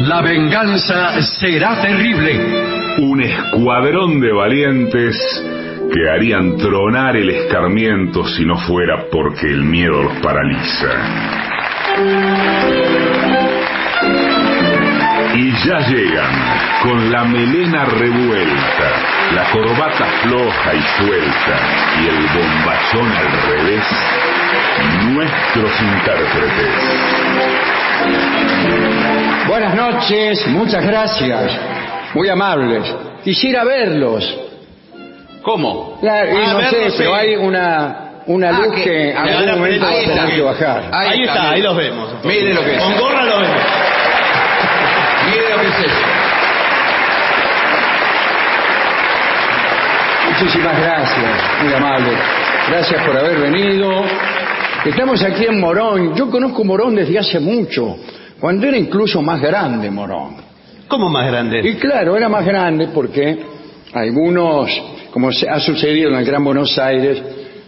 La venganza será terrible. Un escuadrón de valientes que harían tronar el escarmiento si no fuera porque el miedo los paraliza. Y ya llegan, con la melena revuelta, la corbata floja y suelta y el bombachón al revés, nuestros intérpretes. Buenas noches, muchas gracias. Muy amables. Quisiera verlos. ¿Cómo? La- y Ah, no sé, verlos, pero sí. hay una, una Ah, luz que- que en ahí algún está, momento va ahí a tener está. que bajar. Ahí, está, ahí los vemos. Mire lo que es. Con gorra los vemos. Mire lo que es eso. Muchísimas gracias, muy amable. Gracias por haber venido. Estamos aquí en Morón. Yo conozco Morón desde hace mucho, cuando era incluso más grande Morón. ¿Cómo más grande? Y claro, era más grande porque algunos, como se ha sucedido en el Gran Buenos Aires,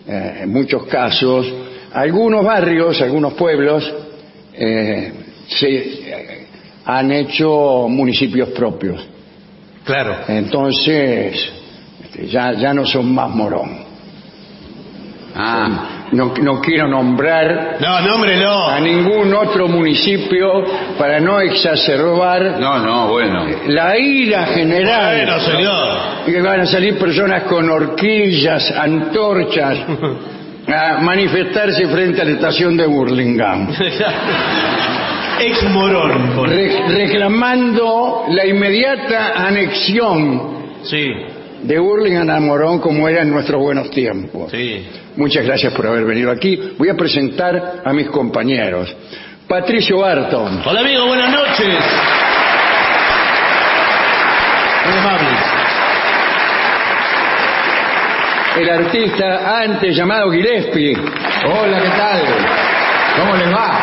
eh, en muchos casos, algunos barrios, algunos pueblos, eh, se eh, han hecho municipios propios. Claro. Entonces, este, ya, ya no son más Morón. Ah, No, no quiero nombrar No, nómbrelo. a ningún otro municipio para no exacerbar no, no, bueno. la ira general. Bueno, señor. Que van a salir personas con horquillas, antorchas, a manifestarse frente a la estación de Burlingame, Ex morón. por- re- reclamando la inmediata anexión Sí, de Burlingame a Morón como era en nuestros buenos tiempos. sí. Muchas gracias por haber venido aquí. Voy a presentar a mis compañeros. Patricio Barton, Hola amigo, buenas noches. Muy amables. el artista antes llamado Gillespie. Hola, ¿qué tal? ¿Cómo les va?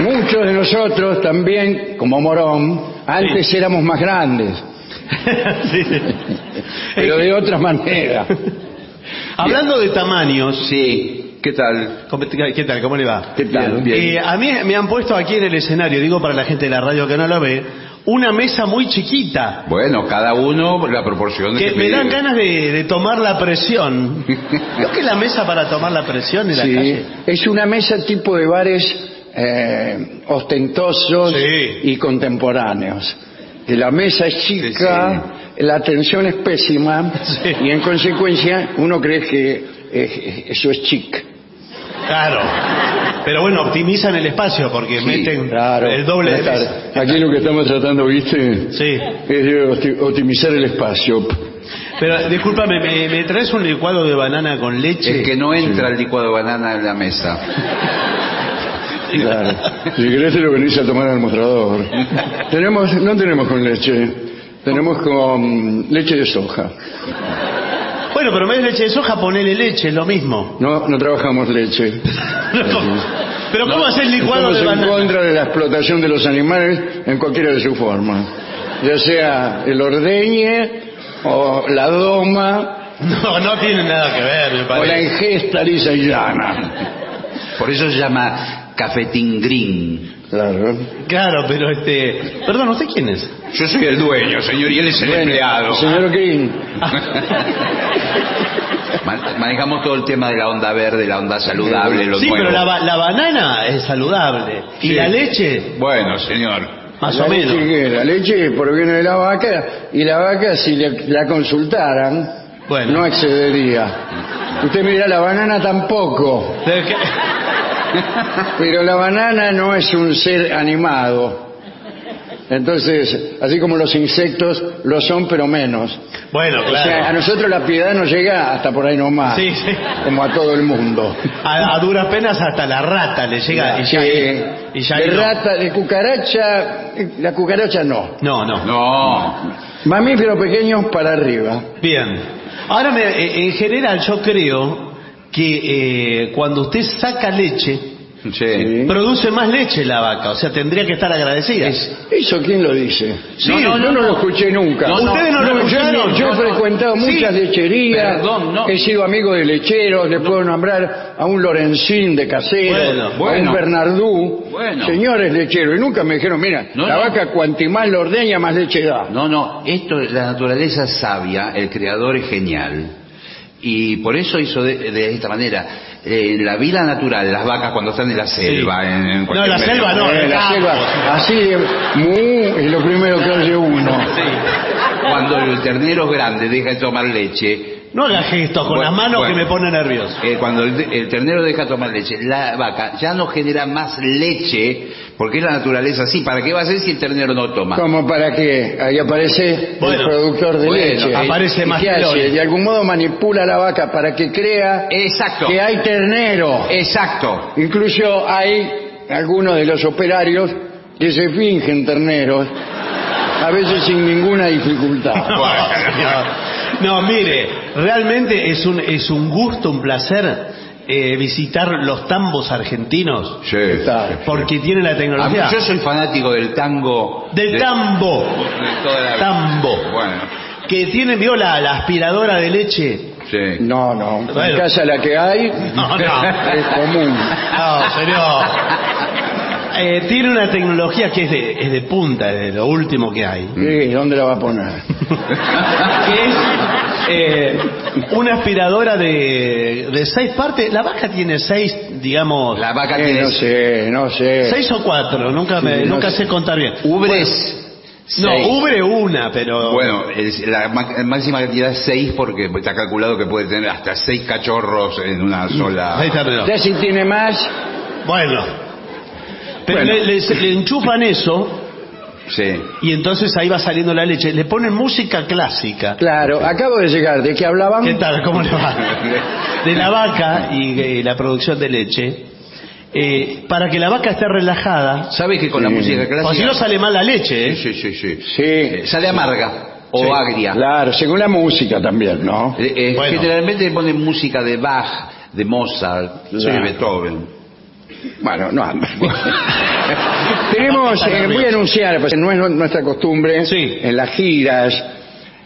Muchos de nosotros también, como Morón, antes éramos más grandes, Sí. pero de otra manera. Hablando de tamaños, Sí, ¿qué tal? ¿cómo- ¿qué tal? ¿Cómo le va? ¿Qué tal? Bien. Eh, a mí me han puesto aquí en el escenario, digo para la gente de la radio que no lo ve, una mesa muy chiquita. Bueno, cada uno la proporción de Que que me dan ganas de, de tomar la presión. ¿No que la mesa para tomar la presión en la Sí, calle? es una mesa tipo de bares eh, ostentosos Sí. y contemporáneos. Que la mesa es chica, la atención es pésima Sí. y en consecuencia uno cree que eh, eso es chic. Claro. Pero bueno, optimizan el espacio porque meten Claro. el doble de Claro. Aquí lo que estamos tratando, ¿viste? Sí. Es de opti- optimizar el espacio. Pero discúlpame, ¿me, me traes un licuado de banana con leche? Es que no entra el licuado de banana en la mesa. Claro. Si querés te lo venís a tomar al mostrador. tenemos, no tenemos con leche, tenemos con leche de soja. Bueno, pero en vez de leche de soja, ponele leche, es lo mismo. No, no trabajamos leche. Pero ¿cómo hacer licuado Estamos de en banana? contra de la explotación de los animales en cualquiera de sus formas. Ya sea el ordeñe o la doma No, no tiene nada que ver, me o la parece. ingesta lisa y llana. Por eso se llama cafetín green. Claro. Claro, pero este... Perdón, ¿usted quién es? Yo soy el dueño, señor, y él es el Bueno, empleado. Señor Green, Ma- Manejamos todo el tema de la onda verde, la onda saludable, lo Sí, nuevo. pero la, ba- la banana es saludable. ¿Y Sí. la leche? Bueno, señor. Más la o menos. leche, la leche proviene de la vaca y la vaca si le- la consultaran Bueno. no excedería. Usted mira, la banana tampoco, ¿De qué? pero la banana no es un ser animado. Entonces, así como los insectos lo son, pero menos. Bueno, O sea, a claro. nosotros la piedad nos llega hasta por ahí nomás, Sí, sí. como a todo el mundo. A, a duras penas hasta la rata le llega y ya, Sí. y ya de no. rata, de cucaracha, la cucaracha no. No, no. No. Mamíferos pequeños para arriba. Bien. Ahora, me- en general, yo creo que eh, cuando usted saca leche, Sí. Produce más leche la vaca. O sea, tendría que estar agradecida. ¿Eso quién lo dice? Sí, no, no, yo no, no. lo escuché nunca. ¿Ustedes no lo yo- escucharon? Yo, he frecuentado Sí. muchas lecherías, Perdón, he sido amigo de lecheros, le puedo nombrar a un Lorenzín de casero, Bueno, a un Bernardú, Bueno. señores lecheros, y nunca me dijeron, mira, No, la no. vaca cuanti más la ordeña, más leche da. No, no, esto es la naturaleza sabia, el creador es genial. Y por eso hizo de, de esta manera. Eh, la vida natural, las vacas cuando están en la selva, en, en No, la medio- selva no. Eh, en la campo. selva, así de mu, es lo primero que oye uno. Sí. Cuando el ternero grande deja de tomar leche, No haga gestos con Bueno, las manos bueno. que me pone nervioso. eh, cuando el, el ternero deja de tomar leche, la vaca ya no genera más leche, porque es la naturaleza así. ¿Para qué va a ser si el ternero no toma? Como para que ahí aparece Bueno, el productor de bueno, leche. aparece ¿Y más qué hace? De algún modo manipula a la vaca para que crea Exacto. que hay ternero. Exacto. Incluso hay algunos de los operarios que se fingen terneros, a veces sin ninguna dificultad. No, señor. No, mire, realmente es un, es un gusto, un placer eh, visitar los tambos argentinos Sí. Está. porque tienen la A mí- tecnología. yo soy fanático del tango. Del de- tambo. de toda la- Tambo. Bueno, Que tiene, vio la, la aspiradora de leche. sí. No, no. Bueno. En casa la que hay No, no. es común. No, señor. Eh, tiene una tecnología que es de, es de punta, es de lo último que hay. Sí, ¿Dónde la va a poner? que es eh, una aspiradora de, de seis partes. La vaca tiene seis, digamos, La vaca Eh, tiene no sé, no sé. seis o cuatro, nunca, me, Sí, no nunca sé. sé contar bien. ubres. No, seis. ubre una, pero... Bueno, es- la ma- máxima cantidad es seis porque está calculado que puede tener hasta seis cachorros en una sola. Está, pero- Ya si tiene más, Bueno. Pero Bueno. Le, le- le enchufan eso Sí. y entonces ahí va saliendo la leche. Le ponen música clásica. claro, acabo de llegar. ¿De qué hablaban? ¿Qué tal? ¿Cómo le va? De la vaca y eh, la producción de leche. eh, para que la vaca esté relajada. ¿Sabes que con la música clásica? O si no sale mal la leche, ¿eh? Sí, sí, sí. Sí, Eh, Sale amarga o Sí. agria. claro, según la música también, ¿no? Eh, eh, Bueno. Generalmente ponen música de Bach, de Mozart, de. Beethoven. Bueno, no anda. Tenemos, eh, voy a anunciar, pues no es nuestra costumbre Sí. en las giras,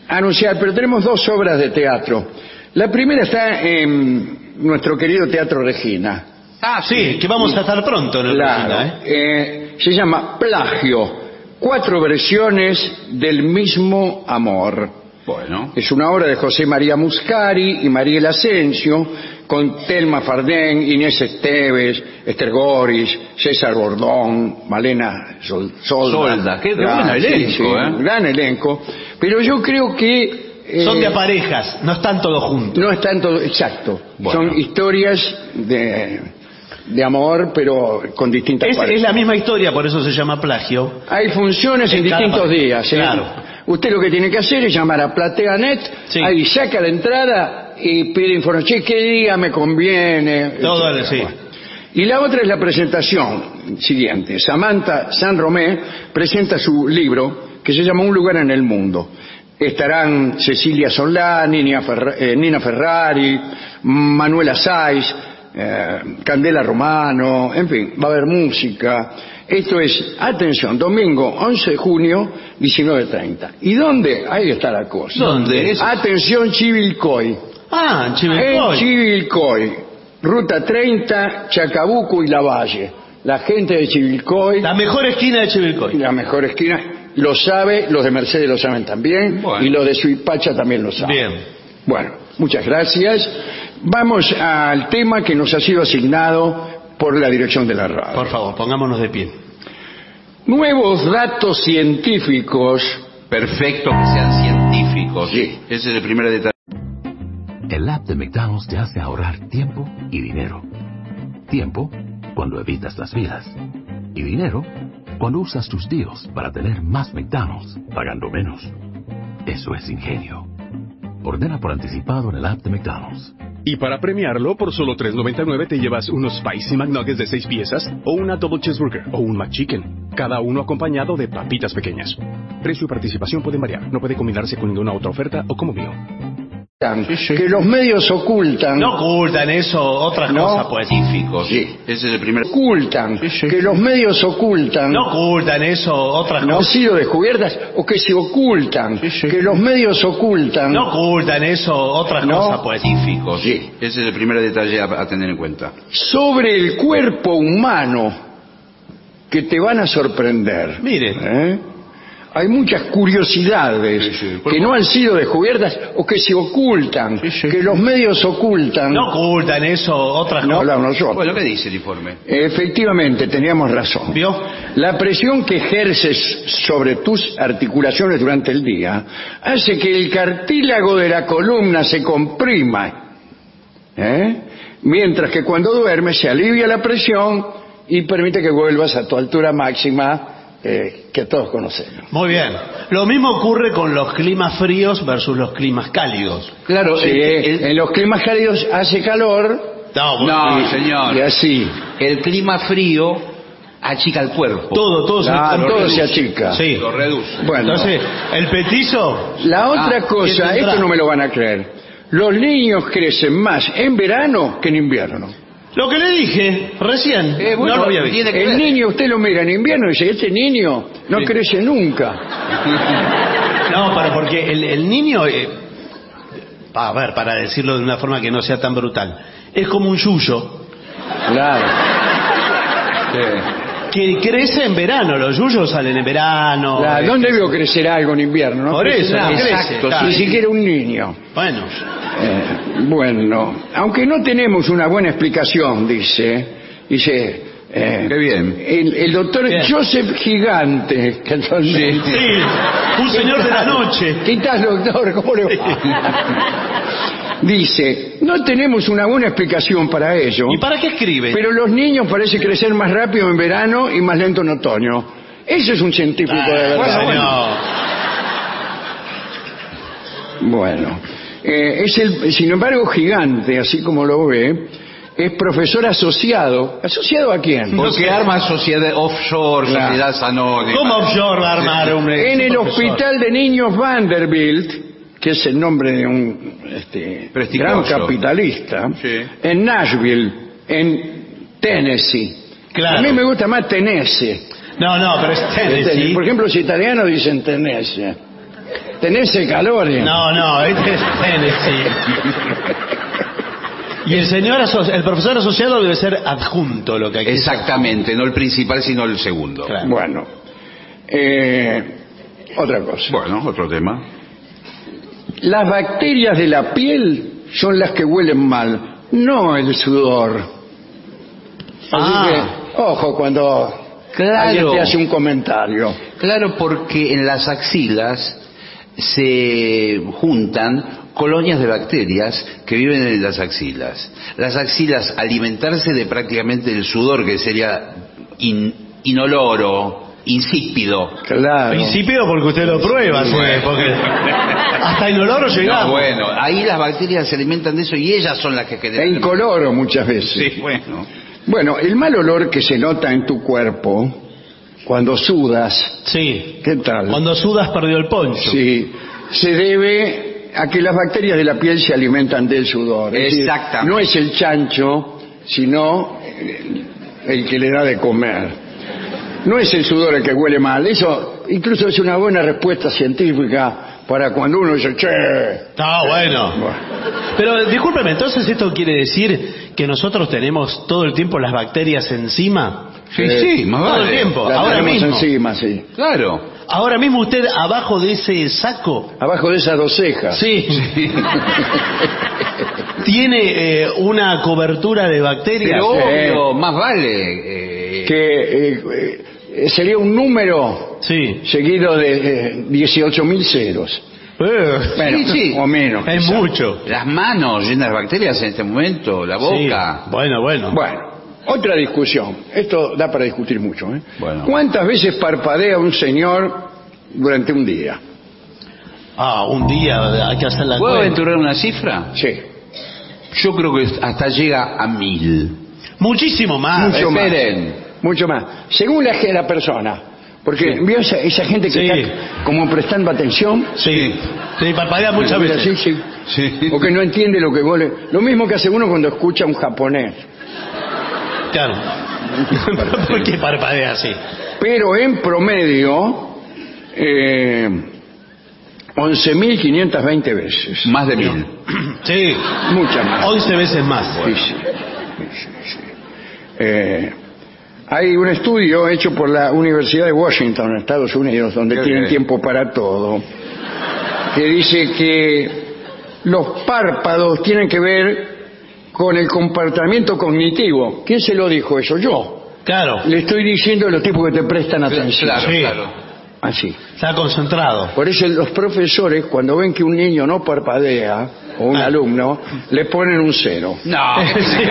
anunciar, pero tenemos dos obras de teatro. La primera está en nuestro querido Teatro Regina. Ah, sí, que vamos a estar pronto en el Claro. Regina, ¿eh? Eh, se llama Plagio, cuatro versiones del mismo amor. Bueno. Es una obra de José María Muscari y Mariel Asensio, con Telma Fardén, Inés Esteves, Esther Goris, César Bordón, Malena Sol- Solda. Solda, qué elenco, ¿eh? Gran elenco. Pero yo creo que... eh, Son de parejas, no están todos juntos. no están todos... Exacto. Bueno. Son historias de, de amor, pero con distintas Es, es la misma historia, por eso se llama plagio. Hay funciones en distintos días. ¿eh? Claro. Usted lo que tiene que hacer es llamar a PlateaNet, Sí. ahí saca la entrada y pide información. Che, ¿qué día me conviene? Todo, etcétera. sí. Y la otra es la presentación siguiente. Samantha San Romé presenta su libro que se llama Un lugar en el mundo. Estarán Cecilia Solani, Nina, Ferra- eh, Nina Ferrari, Manuela Saiz, eh, candela romano, en fin, va a haber música. Esto es, atención, domingo 11 de junio, 19.30. ¿Y dónde? Ahí está la cosa. ¿Dónde? Atención, Chivilcoy. Ah, en En Chivilcoy. Chivilcoy, ruta 30, Chacabuco y La Valle. La gente de Chivilcoy, La mejor esquina de Chivilcoy. la mejor esquina, lo sabe, los de Mercedes lo saben también, Bueno. y los de Suipacha también lo saben. Bien. Bueno, muchas gracias. Vamos al tema que nos ha sido asignado por la dirección de la radio. Por favor, pongámonos de pie. Nuevos datos científicos. Perfecto que sean científicos. Sí. Ese es el primer detalle. El app de McDonald's te hace ahorrar tiempo y dinero. Tiempo cuando evitas las filas. Y dinero cuando usas tus deals para tener más McDonald's pagando menos. Eso es ingenio. Ordena por anticipado en el app de McDonald's. Y para premiarlo, por solo $3.99 te llevas unos Spicy McNuggets de 6 piezas, o una Double Cheeseburger, o un McChicken. Cada uno acompañado de papitas pequeñas. Precio y participación pueden variar. No puede combinarse con ninguna otra oferta o como mío. Que los medios ocultan. No ocultan eso, otras No. cosas pues. Sí. Ese es el primer. Ocultan. Sí, sí. Que los medios ocultan. No ocultan eso, otras no han cosas. sido descubiertas o que se ocultan. Que los medios ocultan. No ocultan eso, otras No. cosas pues. Sí. Ese es el primer detalle a, a tener en cuenta. sobre el cuerpo humano que te van a sorprender. Mire. ¿Eh? Hay muchas curiosidades Sí, sí. que no han sido descubiertas o que se ocultan, Sí, que los medios ocultan. No ocultan eso, otras No cosas. nosotros. Bueno, ¿qué dice el informe? Efectivamente, teníamos razón. ¿Vio? La presión que ejerces sobre tus articulaciones durante el día hace que el cartílago de la columna se comprima, ¿eh? mientras que cuando duermes se alivia la presión y permite que vuelvas a tu altura máxima eh, que todos conocemos. Muy bien. Lo mismo ocurre con los climas fríos versus los climas cálidos. Claro, Sí, el- el- en los climas cálidos hace calor No, bueno, No, y, señor. y así. el clima frío achica el cuerpo. todo, todo Claro, todo reduce. se achica. Sí. Lo reduce. Bueno, Entonces, el petizo, la otra Ah, cosa, esto no me lo van a creer, los niños crecen más en verano que en invierno. Lo que le dije recién, Eh, bueno, no lo había visto. tiene que El ver. niño, usted lo mira en invierno y dice, este niño no Sí. crece nunca. No, para, porque el, el niño, eh, a ver, para decirlo de una forma que no sea tan brutal, es como un yuyo Claro. Que crece en verano. Los yuyos salen en verano. Eh, ¿Dónde veo crecer algo en invierno? No Por crece eso, no crece, Exacto, claro. Ni siquiera un niño. Bueno, Eh, bueno, aunque no tenemos una buena explicación, dice, dice, eh, Qué bien. El, el doctor Bien. Joseph Gigante, casualmente. sí, un señor de la noche. ¿Qué tal, doctor? ¿Cómo le va? Dice, no tenemos una buena explicación para ello, ¿Y para qué escribe? pero los niños parecen crecer más rápido en verano y más lento en otoño. Eso es un científico de Ah, verdad. señor. Bueno, eh, es el, sin embargo, gigante, así como lo ve, es profesor asociado. ¿Asociado a quién? No Porque sé. arma sociedad offshore, Claro. ¿Cómo offshore va a armar un En el profesor? hospital de niños Vanderbilt, que es el nombre de un este, gran capitalista, Sí. en Nashville, en Tennessee. Claro. A mí me gusta más Tennessee. No, no, pero es Tennessee. Por ejemplo, los italianos dicen Tennessee. Tennessee calores. No, no, este es Tennessee. Y el señor, aso- el profesor asociado debe ser adjunto, lo que hay que Exactamente, no el principal, sino el segundo. Claro. Bueno, eh, otra cosa. Bueno, otro tema. Las bacterias de la piel son las que huelen mal, no el sudor. Así Ah. que, ojo cuando Claro. alguien te hace un comentario. Claro, porque en las axilas se juntan colonias de bacterias que viven en las axilas. Las axilas alimentarse de prácticamente el sudor que sería in- inoloro, insípido. Claro. Principio porque usted lo prueba, sí, Bueno. porque hasta Inoloro llegamos. No, bueno, ahí las bacterias se alimentan de eso y ellas son las que E generan. incoloro muchas veces. Sí, bueno. Bueno, el mal olor que se nota en tu cuerpo cuando sudas, Sí. ¿qué tal? Cuando sudas perdió el poncho. Sí, se debe a que las bacterias de la piel se alimentan del sudor. Es decir, Exactamente. no es el chancho, sino el que le da de comer. No es el sudor el que huele mal, eso incluso es una buena respuesta científica para cuando uno dice, che, Ah, bueno. Bueno. Pero discúlpeme, entonces esto quiere decir que nosotros tenemos todo el tiempo las bacterias encima. Sí, Eh, sí, más todo el tiempo. ahora mismo. encima, sí. Claro. Ahora mismo usted abajo de ese saco Abajo de esas dos cejas. sí, tiene eh, una cobertura de bacterias. Pero Sí. más vale. eh, Que eh, eh, sería un número Sí. seguido de eh, 18.000 ceros. Eh, Bueno, Sí, sí. O menos. es quizá. mucho. Las manos llenas de bacterias en este momento, la boca. Sí. Bueno, bueno. Bueno, otra discusión. Esto da para discutir mucho. ¿eh? Bueno. ¿Cuántas veces parpadea un señor durante un día? Ah, un día hay que hacer la ¿Puedo cuenta. aventurar una cifra? Sí. Yo creo que hasta llega a mil. Muchísimo más. Mucho más. Esperen. Mucho más. Según la, la persona. Porque vio esa, esa gente que Sí. está como prestando atención. Sí. Sí, parpadea muchas veces. sí, sí. Sí. O que no entiende lo que vole. Lo mismo que hace uno cuando escucha a un japonés. Claro. ¿Por qué parpadea así? Pero en promedio, eh, 11.520 veces. Más de mil. Sí. Muchas más. 11 veces más. Sí, sí. Sí, sí, sí. Eh, hay un estudio hecho por la Universidad de Washington, en Estados Unidos, donde Qué tienen bien. tiempo para todo, que dice que los párpados tienen que ver con el comportamiento cognitivo. ¿Quién se lo dijo eso? Yo. Claro. Le estoy diciendo a los tipos que te prestan atención. Claro, Sí. claro. Así. Está concentrado. Por eso los profesores, cuando ven que un niño no parpadea, o un Ah. alumno, le ponen un cero. No. Sí.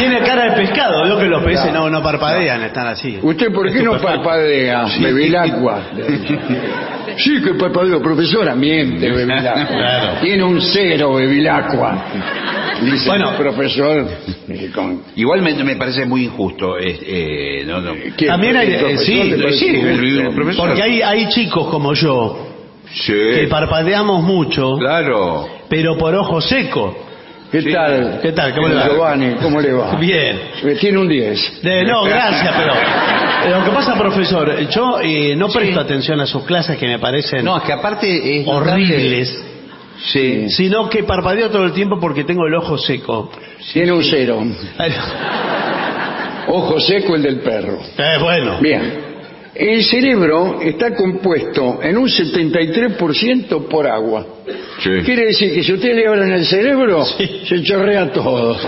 Tiene cara de pescado. Veo que los peces no, no parpadean, están así. ¿Usted por qué no parpadea, Bevilacqua? Sí que parpadeo, profesora, miente, Bevilacqua. Claro. Tiene un cero, Bevilacqua. Dice Bueno. el profesor. eh, con- Igual me, me parece muy injusto. eh, eh, no, no. También hay- ¿El profesor sí, le parece sí, el- injusto? el profesor. Porque hay, hay chicos como yo Sí. que parpadeamos mucho, Claro. pero por ojo seco. ¿Qué Sí. tal? ¿Qué tal? ¿Cómo le va? Giovanni, ¿cómo le va? Bien. Eh, Tiene un 10. De- no, gracias, pero lo que pasa, profesor, yo eh, no presto atención a sus clases que me parecen No, es que aparte es notable- horribles, Sí. sino que parpadeo todo el tiempo porque tengo el ojo seco. Tiene un cero. Eh, Ojo seco el del perro. bueno, Bien. El cerebro está compuesto en un 73% por agua. Sí. Quiere decir que si usted le abren el cerebro, Sí. se chorrea todo.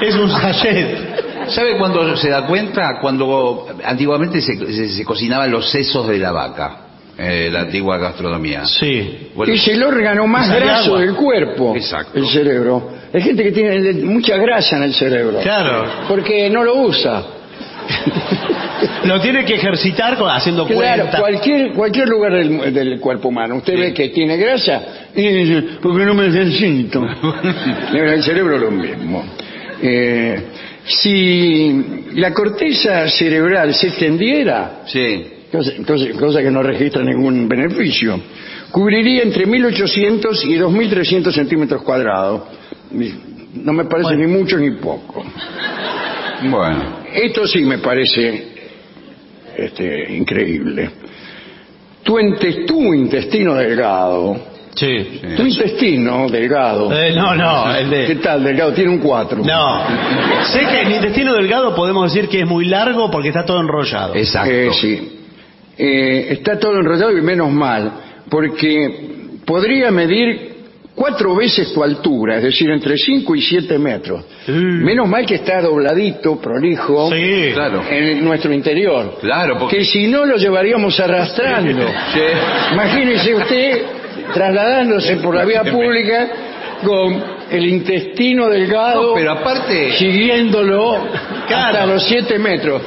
es un sachet. ¿Sabe cuándo se da cuenta? Cuando antiguamente se, se- se cocinaban los sesos de la vaca, eh, la antigua gastronomía. Sí. Bueno, es el órgano más graso agua. del cuerpo, Exacto. el cerebro. Hay gente que tiene mucha grasa en el cerebro. Claro. Porque no lo usa. Lo tiene que ejercitar con- haciendo Claro, cuenta. cualquier, cualquier lugar del, del cuerpo humano. Usted ve que tiene grasa y dice, ¿por qué no me ejercito? el cerebro lo mismo. Eh, si la corteza cerebral se extendiera, sí. cosa, cosa- cosa que no registra ningún beneficio, cubriría entre 1800 y 2300 centímetros cuadrados. No me parece ni mucho ni poco. Bueno. Esto sí me parece este, increíble. Tu, ente- tu intestino delgado, Sí. tu intestino delgado, Eh, no, no, el ¿qué de... tal delgado? Tiene un 4. No. Sé que el intestino delgado podemos decir que es muy largo porque está todo enrollado. Exacto. Eh, sí. Eh, está todo enrollado y menos mal, porque podría medir cuatro veces tu altura, es decir, entre 5 y 7 metros. Menos mal que está dobladito, prolijo, Sí. Claro. en nuestro interior. Claro, porque... Que si no lo llevaríamos arrastrando. Sí. Imagínese usted trasladándose por la vía pública con el intestino delgado No, pero aparte... siguiéndolo Claro. hasta los 7 metros.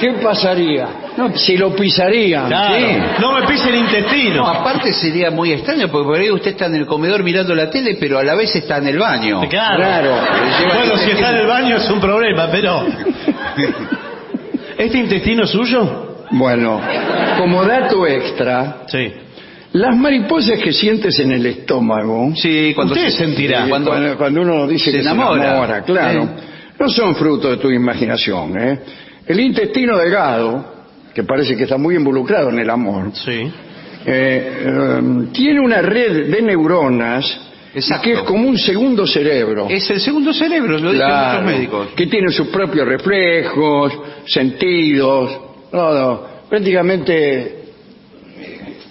¿Qué pasaría? No, si lo pisarían. Claro. sí. No me pise el intestino. No, aparte sería muy extraño, porque por ahí usted está en el comedor mirando la tele, pero a la vez está en el baño. Claro. Claro. Bueno, si está en el baño es un problema, pero... ¿Este intestino es suyo? Bueno, como dato extra, Sí. Las mariposas que sientes en el estómago, Sí, cuando Usted se- sentirá. Cuando, cuando, cuando uno dice se que enamora. se enamora, claro, no son fruto de tu imaginación. ¿eh? El intestino delgado, que parece que está muy involucrado en el amor, Sí. eh, eh, tiene una red de neuronas Exacto. que es como un segundo cerebro. Es el segundo cerebro, lo dicen Claro, muchos médicos. que tiene sus propios reflejos, sentidos, todo. Prácticamente,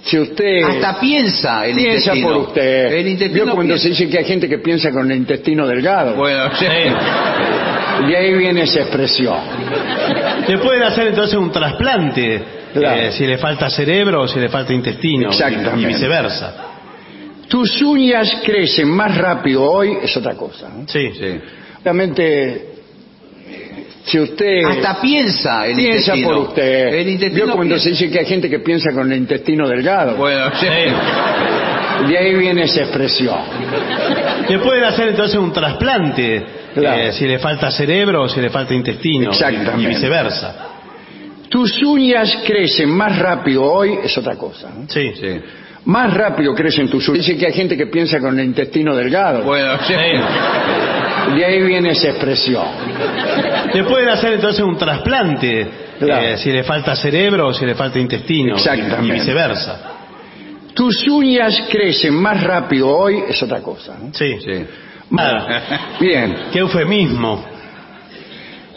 si usted Hasta piensa el piensa intestino. por usted, El intestino Vio cuando piensa. se dice que hay gente que piensa con el intestino delgado, Bueno, sí. De ahí viene esa expresión. Le pueden hacer entonces un trasplante Claro. eh, si le falta cerebro o si le falta intestino. Exactamente. Y viceversa. Tus uñas crecen más rápido hoy, es otra cosa. Sí. Sí. Realmente, eh, si usted Hasta piensa el piensa intestino. por usted, El intestino vio cuando piensa. se dice que hay gente que piensa con el intestino delgado, Bueno, sí. de ahí viene esa expresión. Le pueden hacer entonces un trasplante Claro. eh, si le falta cerebro o si le falta intestino. Exactamente. Y viceversa. Tus uñas crecen más rápido hoy, es otra cosa. ¿no? Sí. Sí. Más rápido crecen tus uñas. Dice que hay gente que piensa con el intestino delgado, Bueno, sí. de ahí viene esa expresión. Le pueden hacer entonces un trasplante Claro. eh, si le falta cerebro o si le falta intestino. Exactamente. Y viceversa. Tus uñas crecen más rápido hoy, es otra cosa. ¿no? Sí. Sí. Nada. Bien, Qué eufemismo.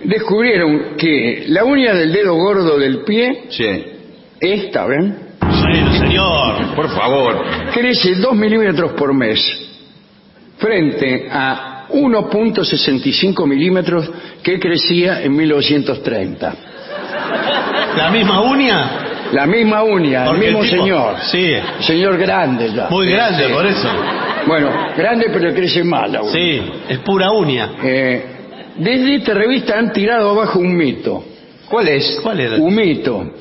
descubrieron que la uña del dedo gordo del pie, Sí. esta, ¿ven? Sí, señor. Por favor. Crece 2 milímetros por mes, frente a 1.65 milímetros que crecía en 1930. ¿La misma uña? La misma uña, el mismo tipo- señor. Sí. Señor grande ya. Muy grande, por eso. Bueno, grande pero crece mal la uña. Sí, es pura uña. Eh, desde esta revista han tirado abajo un mito. ¿Cuál es? ¿Cuál era? Un mito.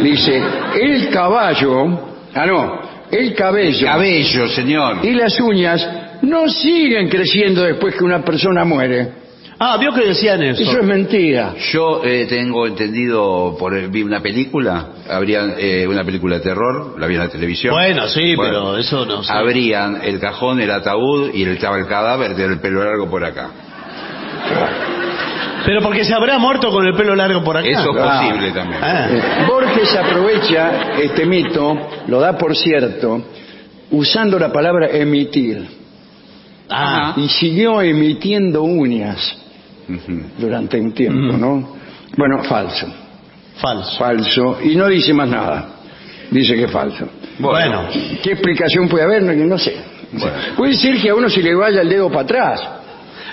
Dice, el caballo, ah no, el cabello Cabello, señor. y las uñas no siguen creciendo después que una persona muere. Ah, vio que decían eso. Eso es mentira. Yo eh, tengo entendido, por vi una película, habría eh, una película de terror, la vi en la televisión. Bueno, sí, pero eso no sé. Abrían el cajón, el ataúd y estaba el cadáver del pelo largo por acá. Pero porque se habrá muerto con el pelo largo por acá. Eso es Ah. posible también. Ah. Eh, Borges aprovecha este mito, lo da por cierto, usando la palabra emitir. Ah. Y siguió emitiendo uñas Durante un tiempo. ¿no? Bueno, falso. Falso. Falso. Y no dice más nada. Dice que es falso. Bueno. ¿Qué explicación puede haber? No, no sé. Bueno. Puede ser que a uno se le vaya el dedo para atrás.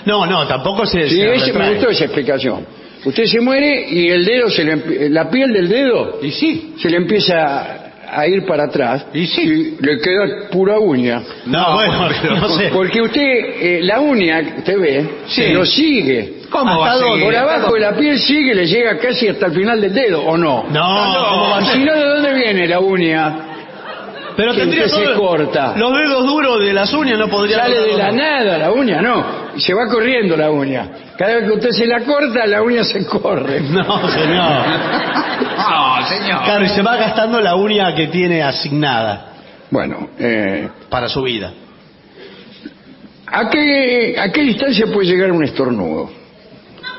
No, no, tampoco se. Sí, se ese, me gustó esa explicación. Usted se muere y el dedo se le la piel del dedo Y sí. se le empieza a ir para atrás Y sí. le queda pura uña. No, bueno, pero- no sé. Porque usted, eh, la uña usted ve, Sí. lo sigue. ¿Cómo va a seguir? Por abajo de la piel sigue, le llega casi hasta el final del dedo, ¿o no? No, ¿cómo va a Y ser? si no, ¿de dónde viene la uña? Pero que tendría usted se corta. Los dedos duros de las uñas no podrían. Sale de la nada la uña, no. Y se va corriendo la uña. Cada vez que usted se la corta, la uña se corre. No, señor. No, señor. Claro, y se va gastando la uña que tiene asignada Bueno, eh, para su vida. ¿a, qué, ¿a qué distancia puede llegar un estornudo?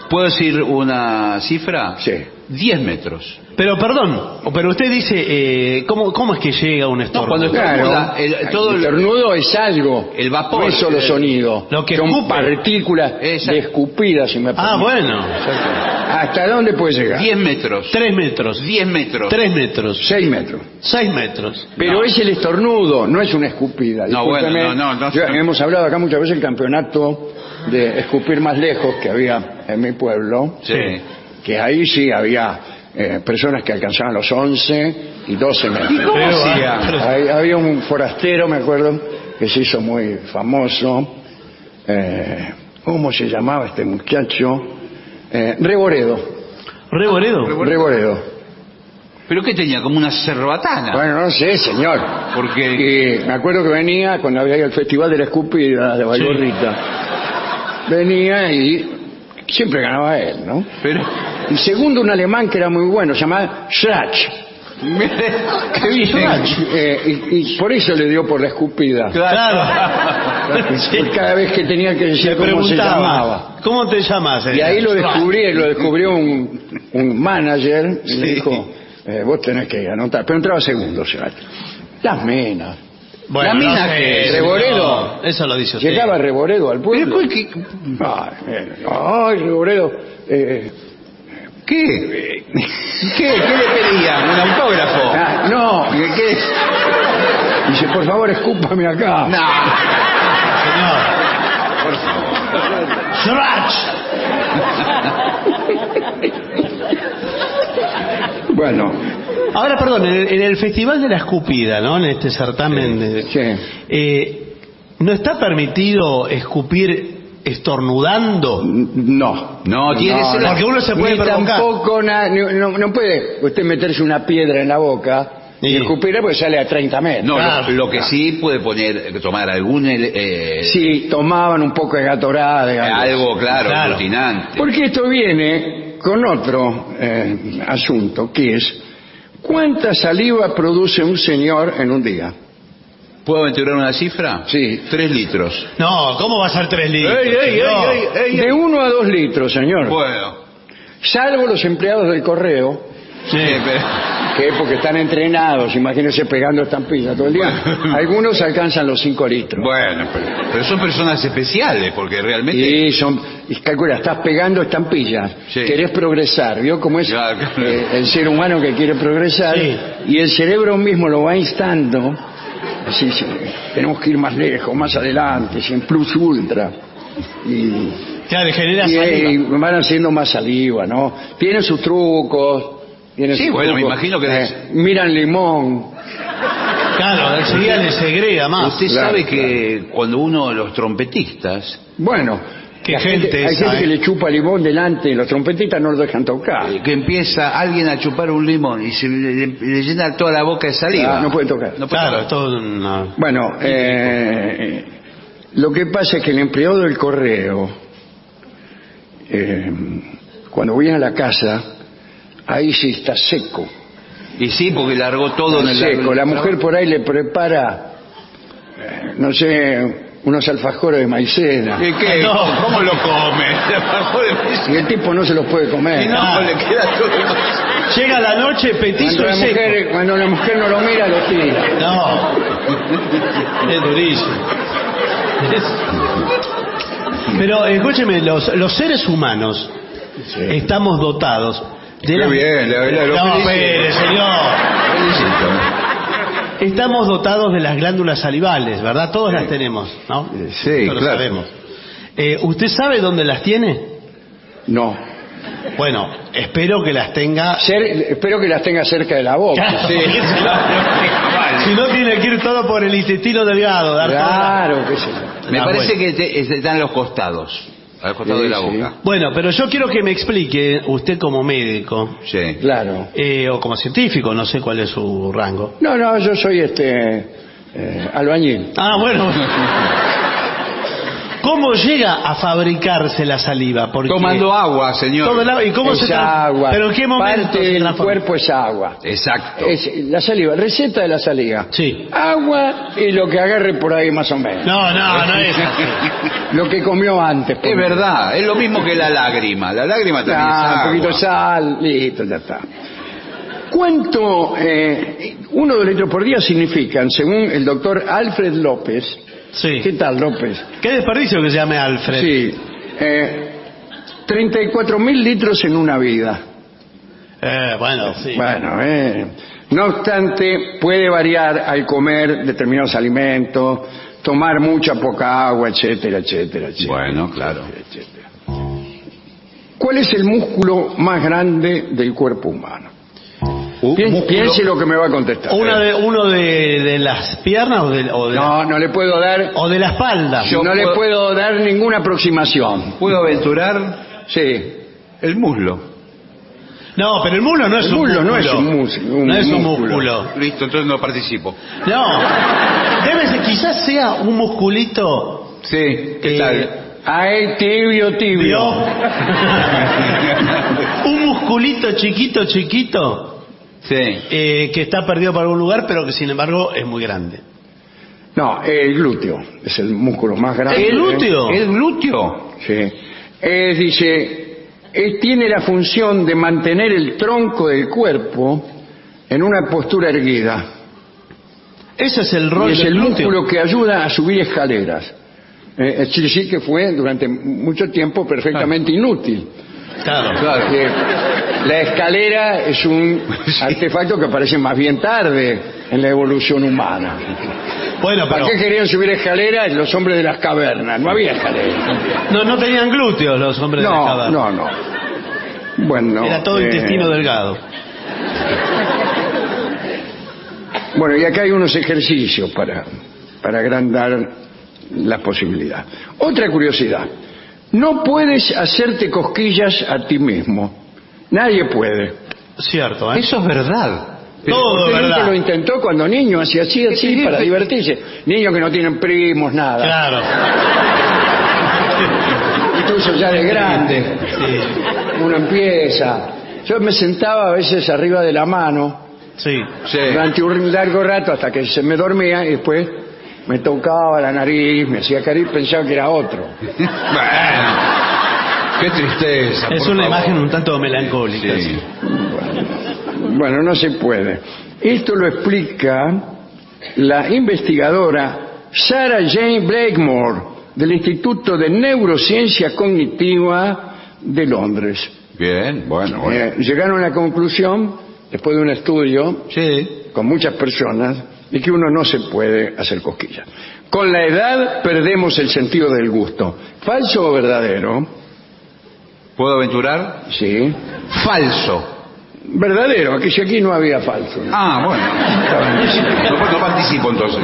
¿Puedo decir una cifra? Sí. 10 metros. Pero perdón, pero usted dice, eh, ¿cómo, ¿cómo es que llega un estornudo? cuando estornuda, el- todo el estornudo es algo. el vapor, No es solo el- sonido. lo que Son escupe. partículas Exacto. de escupidas, si me Ah, permite. bueno. ¿Hasta dónde puede llegar? 10 metros. Tres metros. 10 metros. Tres metros. Seis metros. Seis metros. Pero No. es el estornudo, no es una escupida. No, bueno, Discúlpeme. no, no, no. Yo- hemos hablado acá muchas veces del campeonato de escupir más lejos que había en mi pueblo. Sí. Que ahí sí había eh, personas que alcanzaban los 11 y 12 metros. ¿Y cómo Pero, hacía? ah, Ahí había un forastero, me acuerdo, que se hizo muy famoso. Eh, ¿Cómo se llamaba este muchacho? Eh, Reboredo. ¿Reboredo? Reboredo. ¿Pero qué tenía? Como una cerbatana. Bueno, no sé, señor. Porque Y me acuerdo que venía cuando había el Festival de la Escupida de Valgorrita. Venía y siempre ganaba él, ¿no? Pero, Y segundo, un alemán que era muy bueno, se llamaba Schrach. Qué bien. Eh, y, y por eso le dio por la escupida. Claro. Sí. Porque Cada vez que tenía que decir cómo se llamaba. ¿Cómo te llamas? Y ahí lo descubrí, lo descubrió un, un manager y le dijo, eh, vos tenés que anotar. Pero entraba segundo, Cerati. Las menas. Bueno, la mina no que señor. Reboredo. Eso lo dice usted. Llegaba Reboredo al pueblo. Pero, ¿qué? Ay, Reboredo. eh, ¿Qué? ¿Qué? ¿Qué le pedían? ¿Un autógrafo? ah, no, ¿Qué? dice, por favor, escúpame acá. No. Srach. Bueno, Ahora, perdón, en el, en el Festival de la Escupida, ¿no? En este certamen, de- sí. eh, ¿no está permitido escupir estornudando? No. No, tiene ser la- Porque uno se puede Ni provocar. tampoco na- no, no- no puede usted meterse una piedra en la boca y Sí. escupirla porque sale a 30 metros. No, Claro. lo, lo que sí puede poner, tomar algún eh, Sí, tomaban un poco de gatorade. algo. algo claro, Claro. aglutinante. Porque esto viene con otro eh, asunto, que es cuánta saliva produce un señor en un día. ¿Puedo aventurar una cifra? Sí. Tres litros. No, ¿cómo va a ser tres litros? Ey, ey, señor? ey, ey, ey. De uno a dos litros, señor. Bueno. Salvo los empleados del correo, Sí. Eh, pero- que porque están entrenados, imagínense pegando estampillas todo el día. Algunos alcanzan los cinco litros. Bueno, pero, pero son personas especiales, porque realmente... Y son, y calcula, estás pegando estampillas, Sí. querés progresar, ¿vio cómo es Claro, claro. eh, el ser humano que quiere progresar? Sí. Y el cerebro mismo lo va instando, así, sí, tenemos que ir más lejos, más adelante, sin plus ultra. Y, Claro, genera y, saliva. eh, van haciendo más saliva, ¿no? Tienen sus trucos. Tienen Sí, sus bueno, me trucos. imagino que Eh, miran limón. Claro, enseguida le segrega más. Usted claro, sabe que cuando uno, los trompetistas, Bueno, Qué la gente hay esa, gente que ¿eh? le chupa limón delante y los trompetistas no lo dejan tocar. eh, que empieza alguien a chupar un limón y se le, le llena toda la boca de saliva. Ah, no puede tocar. No puede Claro, tocar. es todo una... Bueno, eh, lo que pasa es que el empleado del correo, eh, cuando viene a la casa, ahí sí está seco. Y sí, porque largó todo en el... seco. La mujer por ahí le prepara, no sé, unos alfajores de maicena. ¿Qué, qué? No. ¿Cómo lo come? Y el tipo no se los puede comer. Y no, le queda todo... Llega la noche petizo Cuando y la, seco. mujer, cuando la mujer no lo mira, lo tira. No. Es durísimo. Pero escúcheme, los, los seres humanos estamos dotados Qué bien, lo No, espere, señor. Estamos dotados de las glándulas salivales, ¿verdad? Todos las tenemos, ¿no? Sí, lo claro. sabemos. Eh, ¿Usted sabe dónde las tiene? No. Bueno, espero que las tenga... Cer- espero que las tenga cerca de la boca. Claro, Sí. claro. Si no tiene que ir todo por el intestino delgado, dar toda- Claro, qué sé yo. Me Ah, parece bueno. que te- es- están los costados, al costado Sí, de la sí. boca. Bueno, pero yo quiero que me explique, usted como médico, Sí. Claro. eh, o como científico, no sé cuál es su rango. No, no, yo soy este eh, albañil. Ah, bueno. ¿Cómo llega a fabricarse la saliva? Porque Tomando agua, señor. todo el agua- ¿Y cómo es se agua. ¿Pero en qué momento Parte se del transforma? cuerpo es agua. Exacto. Es la saliva, receta de la saliva. Sí. Agua y lo que agarre por ahí más o menos. No, no, no es así. Lo que comió antes. Es verdad, es lo mismo que la lágrima. La lágrima también Ah, es un poquito de agua. sal, listo, ya está. ¿Cuánto eh, uno de litros por día significan, según el doctor Alfred López? Sí. ¿Qué tal, López? Qué desperdicio que se llame Alfred. Sí. Eh, 34 mil litros en una vida. Eh, bueno, sí. Bueno, eh, no obstante, puede variar al comer determinados alimentos, tomar mucha poca agua, etcétera, etcétera, etcétera. Bueno, claro. etcétera. ¿Cuál es el músculo más grande del cuerpo humano? Un músculo- Piense lo que me va a contestar. Una de, uno de, de las piernas o de, o de, la, No, no le puedo dar, o de la espalda. Yo no le puedo- puedo dar ninguna aproximación. ¿Puedo aventurar Sí. el muslo? No, pero el muslo no es El un muslo músculo. no es un mus- un no es un músculo. músculo. Listo, entonces no participo. No. Debe ser, quizás sea un musculito. Sí, ¿qué eh, tal? Ay, tibio, tibio. ¿vio? un musculito chiquito, chiquito. Sí. eh, que está perdido por algún lugar, pero que sin embargo es muy grande. No, el glúteo es el músculo más grande. ¿El glúteo? ¿El glúteo? Sí. Eh, dice, eh, tiene la función de mantener el tronco del cuerpo en una postura erguida. Ese es el rol Y es del el glúteo. músculo que ayuda a subir escaleras. Eh, es decir, que fue durante mucho tiempo perfectamente inútil. Claro. Claro, que la escalera es un artefacto que aparece más bien tarde en la evolución humana. Bueno, ¿Para qué querían subir escaleras los hombres de las cavernas? No había escaleras. no, no tenían glúteos los hombres de la No, caverna. no, no. Bueno, Era todo eh, intestino delgado. Bueno, y acá hay unos ejercicios para, para agrandar la posibilidad. Otra curiosidad. No puedes hacerte cosquillas a ti mismo. Nadie puede. Cierto, ¿eh? Eso es verdad. Todo Usted nunca verdad. lo intentó cuando niño, así, así, Sí, para sí. divertirse. Niños que no tienen primos, nada. Claro. Incluso ya de grande. Sí. Uno empieza. Yo me sentaba a veces arriba de la mano Sí. Sí. durante un largo rato hasta que se me dormía y después me tocaba la nariz, me hacía cariño y pensaba que era otro. Bueno, qué tristeza. Es por una favor. imagen un tanto melancólica. Sí. sí. Bueno, no se puede. Esto lo explica la investigadora Sarah Jane Blakemore del Instituto de Neurociencia Cognitiva de Londres. Bien, bueno, bueno. Eh, llegaron a la conclusión, después de un estudio Sí. con muchas personas, de que uno no se puede hacer cosquillas. Con la edad perdemos el sentido del gusto. ¿Falso o verdadero? ¿Puedo aventurar? Sí. Falso. Verdadero, aquí si aquí no había falso. ¿no? Ah, bueno. No, no participo entonces.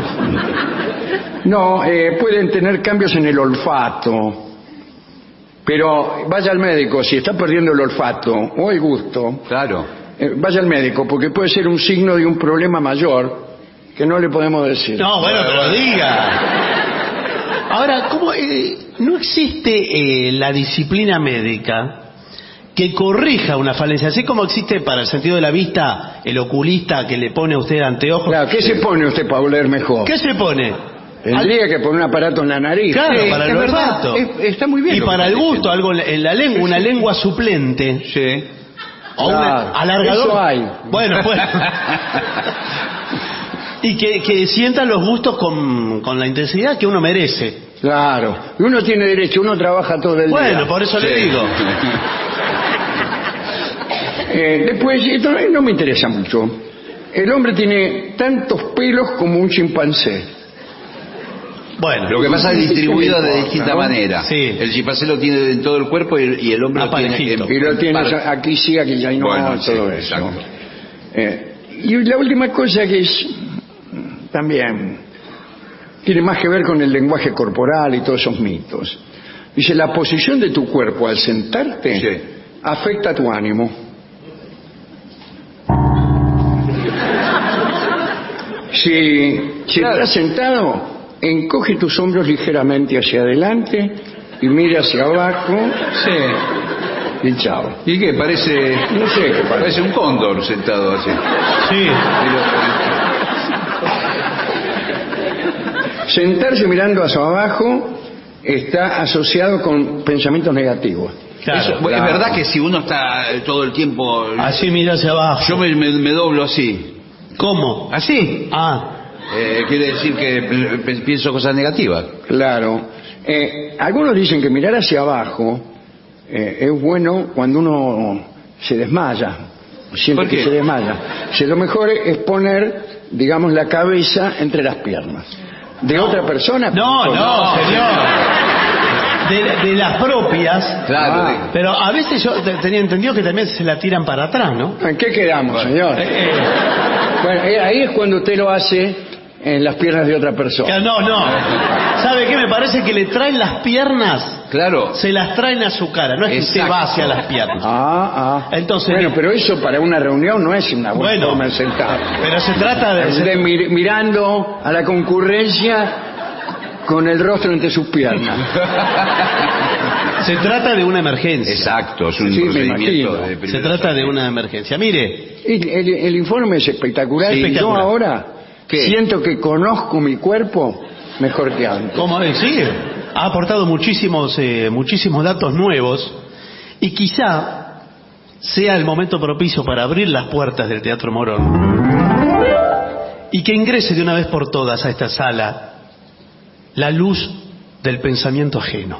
No, eh, pueden tener cambios en el olfato. Pero vaya al médico, si está perdiendo el olfato o el gusto, Claro. eh, vaya al médico, porque puede ser un signo de un problema mayor que no le podemos decir. No, bueno, pero diga. Ahora, ¿cómo eh, no existe eh, la disciplina médica que corrija una falencia? Así como existe para el sentido de la vista el oculista que le pone a usted anteojos. Claro, ¿qué se pone usted para oler mejor? ¿Qué se pone? Tendría que poner un aparato en la nariz. Claro, para el olfato. Es- está muy bien Y para el gusto, diciendo. algo en la- en la lengua, una lengua suplente. Sí. O un alargador. eso hay. Bueno, pues. y que, que sientan los gustos con, con la intensidad que uno merece. Claro. Y uno tiene derecho, uno trabaja todo el Bueno, día. por eso le Sí. digo. Eh, después, esto no me interesa mucho. El hombre tiene tantos pelos como un chimpancé. Bueno, Lo que pasa es distribuido ¿Qué le de distinta no? manera. Sí. El chimpancé lo tiene en todo el cuerpo y, y el hombre lo tiene en, Y lo en tienes par- aquí sí, aquí ya no, Bueno, sí, todo eso. exacto. Eh, y la última cosa que es también tiene más que ver con el lenguaje corporal y todos esos mitos. Dice, la posición de tu cuerpo al sentarte Sí. afecta a tu ánimo. Si, si Claro. estás sentado, encoge tus hombros ligeramente hacia adelante y mira hacia abajo Sí. y chao. ¿Y qué? Parece. No sé qué parece. Parece un cóndor sentado así. sí. Sentarse mirando hacia abajo está asociado con pensamientos negativos. Claro. Eso- Claro. Es verdad que si uno está eh, todo el tiempo. Así mira hacia abajo. Yo me, me- me doblo así. ¿Cómo? ¿Así? Ah, Eh, quiere decir que eh, pi- pienso cosas negativas. Claro. Eh, algunos dicen que mirar hacia abajo eh, es bueno cuando uno se desmaya, siente ¿Por que se desmaya. Si lo mejor es poner, digamos, la cabeza entre las piernas. De otra persona. no, no, señor. De, de las propias. Claro. Ah. Pero a veces yo te- tenía entendido que también se la tiran para atrás, ¿no? ¿En qué quedamos, señor? Eh, eh, Bueno, eh, ahí es cuando usted lo hace en las piernas de otra persona. no, no. ¿Sabe qué? Me parece que le traen las piernas, Claro. se las traen a su cara, no es que Exacto. va hacia las piernas. Ah, ah. Entonces- bueno, pero eso para una reunión no es una buena Bueno. forma de sentar. Pero se trata de... De mir- mirando a la concurrencia con el rostro entre sus piernas. Se trata de una emergencia. Exacto, es un Sí, procedimiento de Se trata de una emergencia. Mire, El, el- el informe es espectacular Sí, y yo espectacular. ahora ¿Qué? siento que conozco mi cuerpo mejor que antes. ¿cómo? Sí, ha aportado muchísimos, eh, muchísimos datos nuevos y quizá sea el momento propicio para abrir las puertas del Teatro Morón y que ingrese de una vez por todas a esta sala la luz del pensamiento ajeno.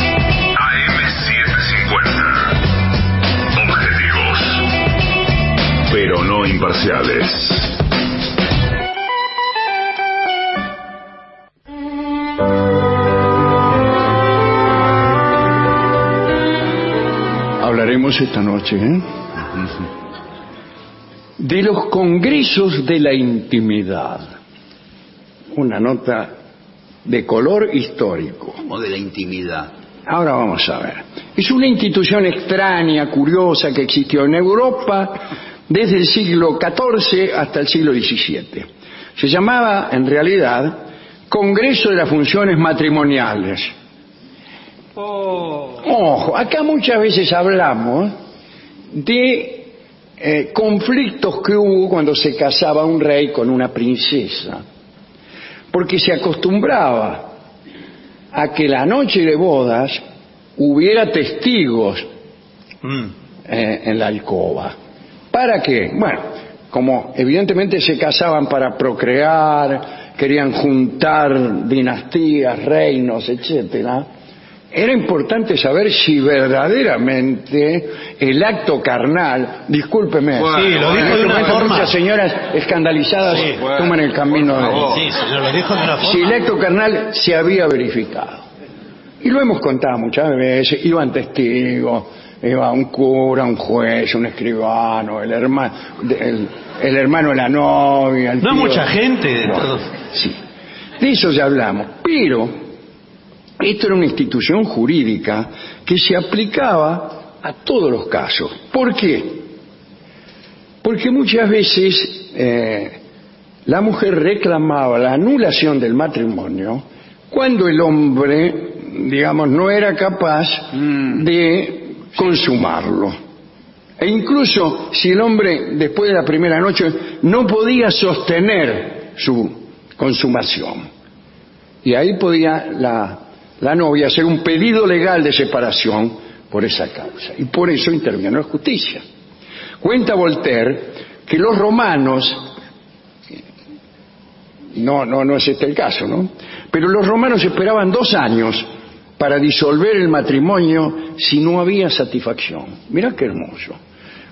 Pero no imparciales. Hablaremos esta noche ¿eh? de los congresos de la intimidad. Una nota de color histórico. Como de la intimidad. Ahora vamos a ver. Es una institución extraña, curiosa, que existió en Europa desde el siglo XIV hasta el siglo XVII. Se llamaba, en realidad, Congreso de las Funciones Matrimoniales. Ojo, acá muchas veces hablamos de eh, conflictos que hubo cuando se casaba un rey con una princesa, porque se acostumbraba a que la noche de bodas hubiera testigos Mm. eh, en la alcoba. ¿Para qué? Bueno, como evidentemente se casaban para procrear, querían juntar dinastías, reinos, etcétera, era importante saber si verdaderamente el acto carnal, discúlpeme, Bueno, Sí, lo en dijo este de una momento forma. muchas señoras escandalizadas Sí, bueno, toman el camino de favor. Sí, señor, lo dijo de una si el acto carnal se había verificado. Y lo hemos contado muchas veces, iban testigos, iba un cura, un juez, un escribano, el hermano, el, el hermano de la novia. el No tío- mucha gente de Bueno, todos. Sí, de eso ya hablamos, pero esto era una institución jurídica que se aplicaba a todos los casos. ¿Por qué? Porque muchas veces eh, la mujer reclamaba la anulación del matrimonio cuando el hombre, digamos, no era capaz de consumarlo. E incluso si el hombre, después de la primera noche, no podía sostener su consumación. Y ahí podía la, la novia hacer un pedido legal de separación por esa causa. Y por eso intervino la justicia. Cuenta Voltaire que los romanos, no, no, no es este el caso, ¿no? Pero los romanos esperaban dos años para disolver el matrimonio si no había satisfacción. Mirá qué hermoso.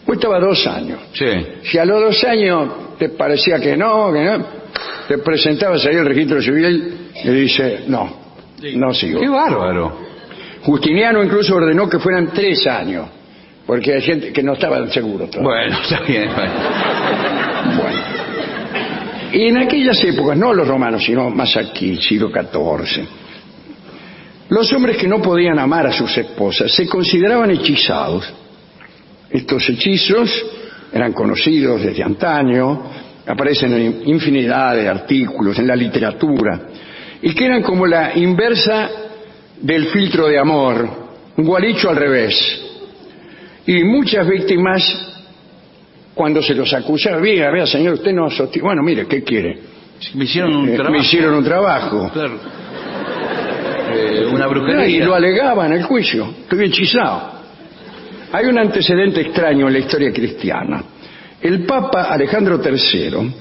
Cuestaba dos años. Sí. Si a los dos años te parecía que no, que no, te presentabas ahí al registro civil y dice, no, no sigo. Qué bárbaro. Justiniano incluso ordenó que fueran tres años, porque hay gente que no estaba seguro todavía. Bueno, está bien. bueno. Bueno. Y en aquellas épocas, no los romanos, sino más aquí, siglo XIV, los hombres que no podían amar a sus esposas se consideraban hechizados. Estos hechizos eran conocidos desde antaño, aparecen en infinidad de artículos en la literatura, y que eran como la inversa del filtro de amor, un gualicho al revés. Y muchas víctimas cuando se los acusaba, vea, vea, señor, usted no sostiene. Bueno, mire, ¿qué quiere? Me hicieron un Eh, trabajo. Me hicieron un trabajo. Claro. Eh, una Y brujería. lo alegaba en el juicio. Estoy hechizado. Hay un antecedente extraño en la historia cristiana. El Papa Alejandro III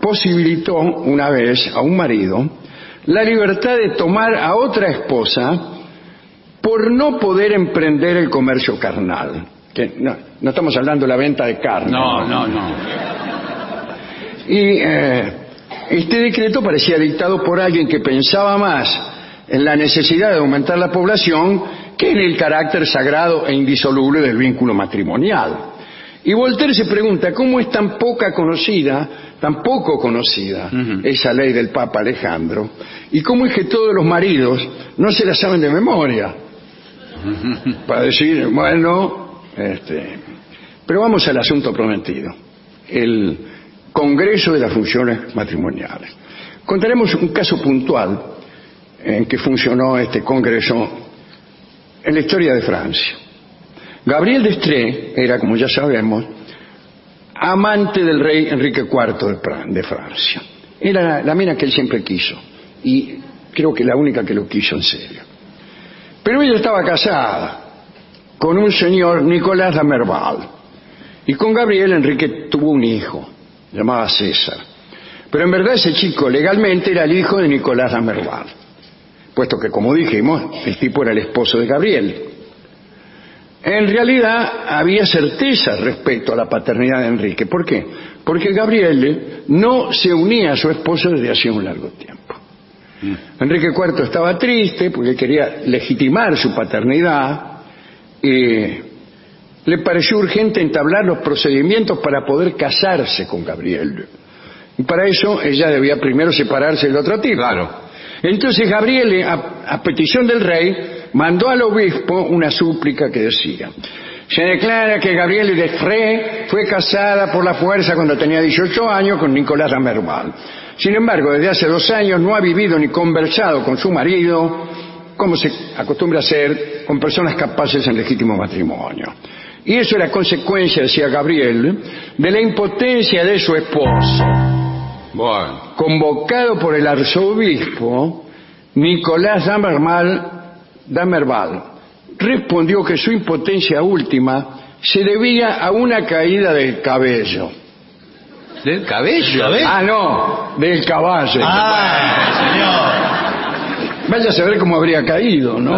posibilitó una vez a un marido la libertad de tomar a otra esposa por no poder emprender el comercio carnal. Que no, no estamos hablando de la venta de carne. No, no, no. Y eh, este decreto parecía dictado por alguien que pensaba más en la necesidad de aumentar la población que en el carácter sagrado e indisoluble del vínculo matrimonial. Y Voltaire se pregunta cómo es tan poca conocida, tan poco conocida esa ley del Papa Alejandro, y cómo es que todos los maridos no se la saben de memoria. Para decir, bueno, este, pero vamos al asunto prometido, el Congreso de las Funciones Matrimoniales. Contaremos un caso puntual en que funcionó este Congreso en la historia de Francia. Gabriel d'Estrée era, como ya sabemos, amante del rey Enrique IV de, Fra- de Francia. Era la, mina que él siempre quiso y creo que la única que lo quiso en serio. Pero ella estaba casada con un señor Nicolás Damerval y con Gabriel Enrique tuvo un hijo, llamaba César. Pero en verdad ese chico legalmente era el hijo de Nicolás Damerval, puesto que como dijimos, el tipo era el esposo de Gabriel. En realidad había certeza respecto a la paternidad de Enrique. ¿Por qué? Porque Gabriel no se unía a su esposo desde hacía un largo tiempo. Enrique IV estaba triste porque quería legitimar su paternidad y le pareció urgente entablar los procedimientos para poder casarse con Gabriel. Y para eso ella debía primero separarse del otro tipo. Entonces Gabriel, a, a petición del rey, mandó al obispo una súplica que decía, se declara que Gabriel de Frey fue casada por la fuerza cuando tenía 18 años con Nicolás Damerval. Sin embargo, desde hace dos años no ha vivido ni conversado con su marido, como se acostumbra hacer con personas capaces en legítimo matrimonio. Y eso era consecuencia, decía Gabriel, de la impotencia de su esposo Bueno. convocado por el arzobispo Nicolás Damermal, Damerval, respondió que su impotencia última se debía a una caída del cabello. ¿Del cabello? Ah, no, del caballo. Ah, Vaya a saber cómo habría caído, ¿no?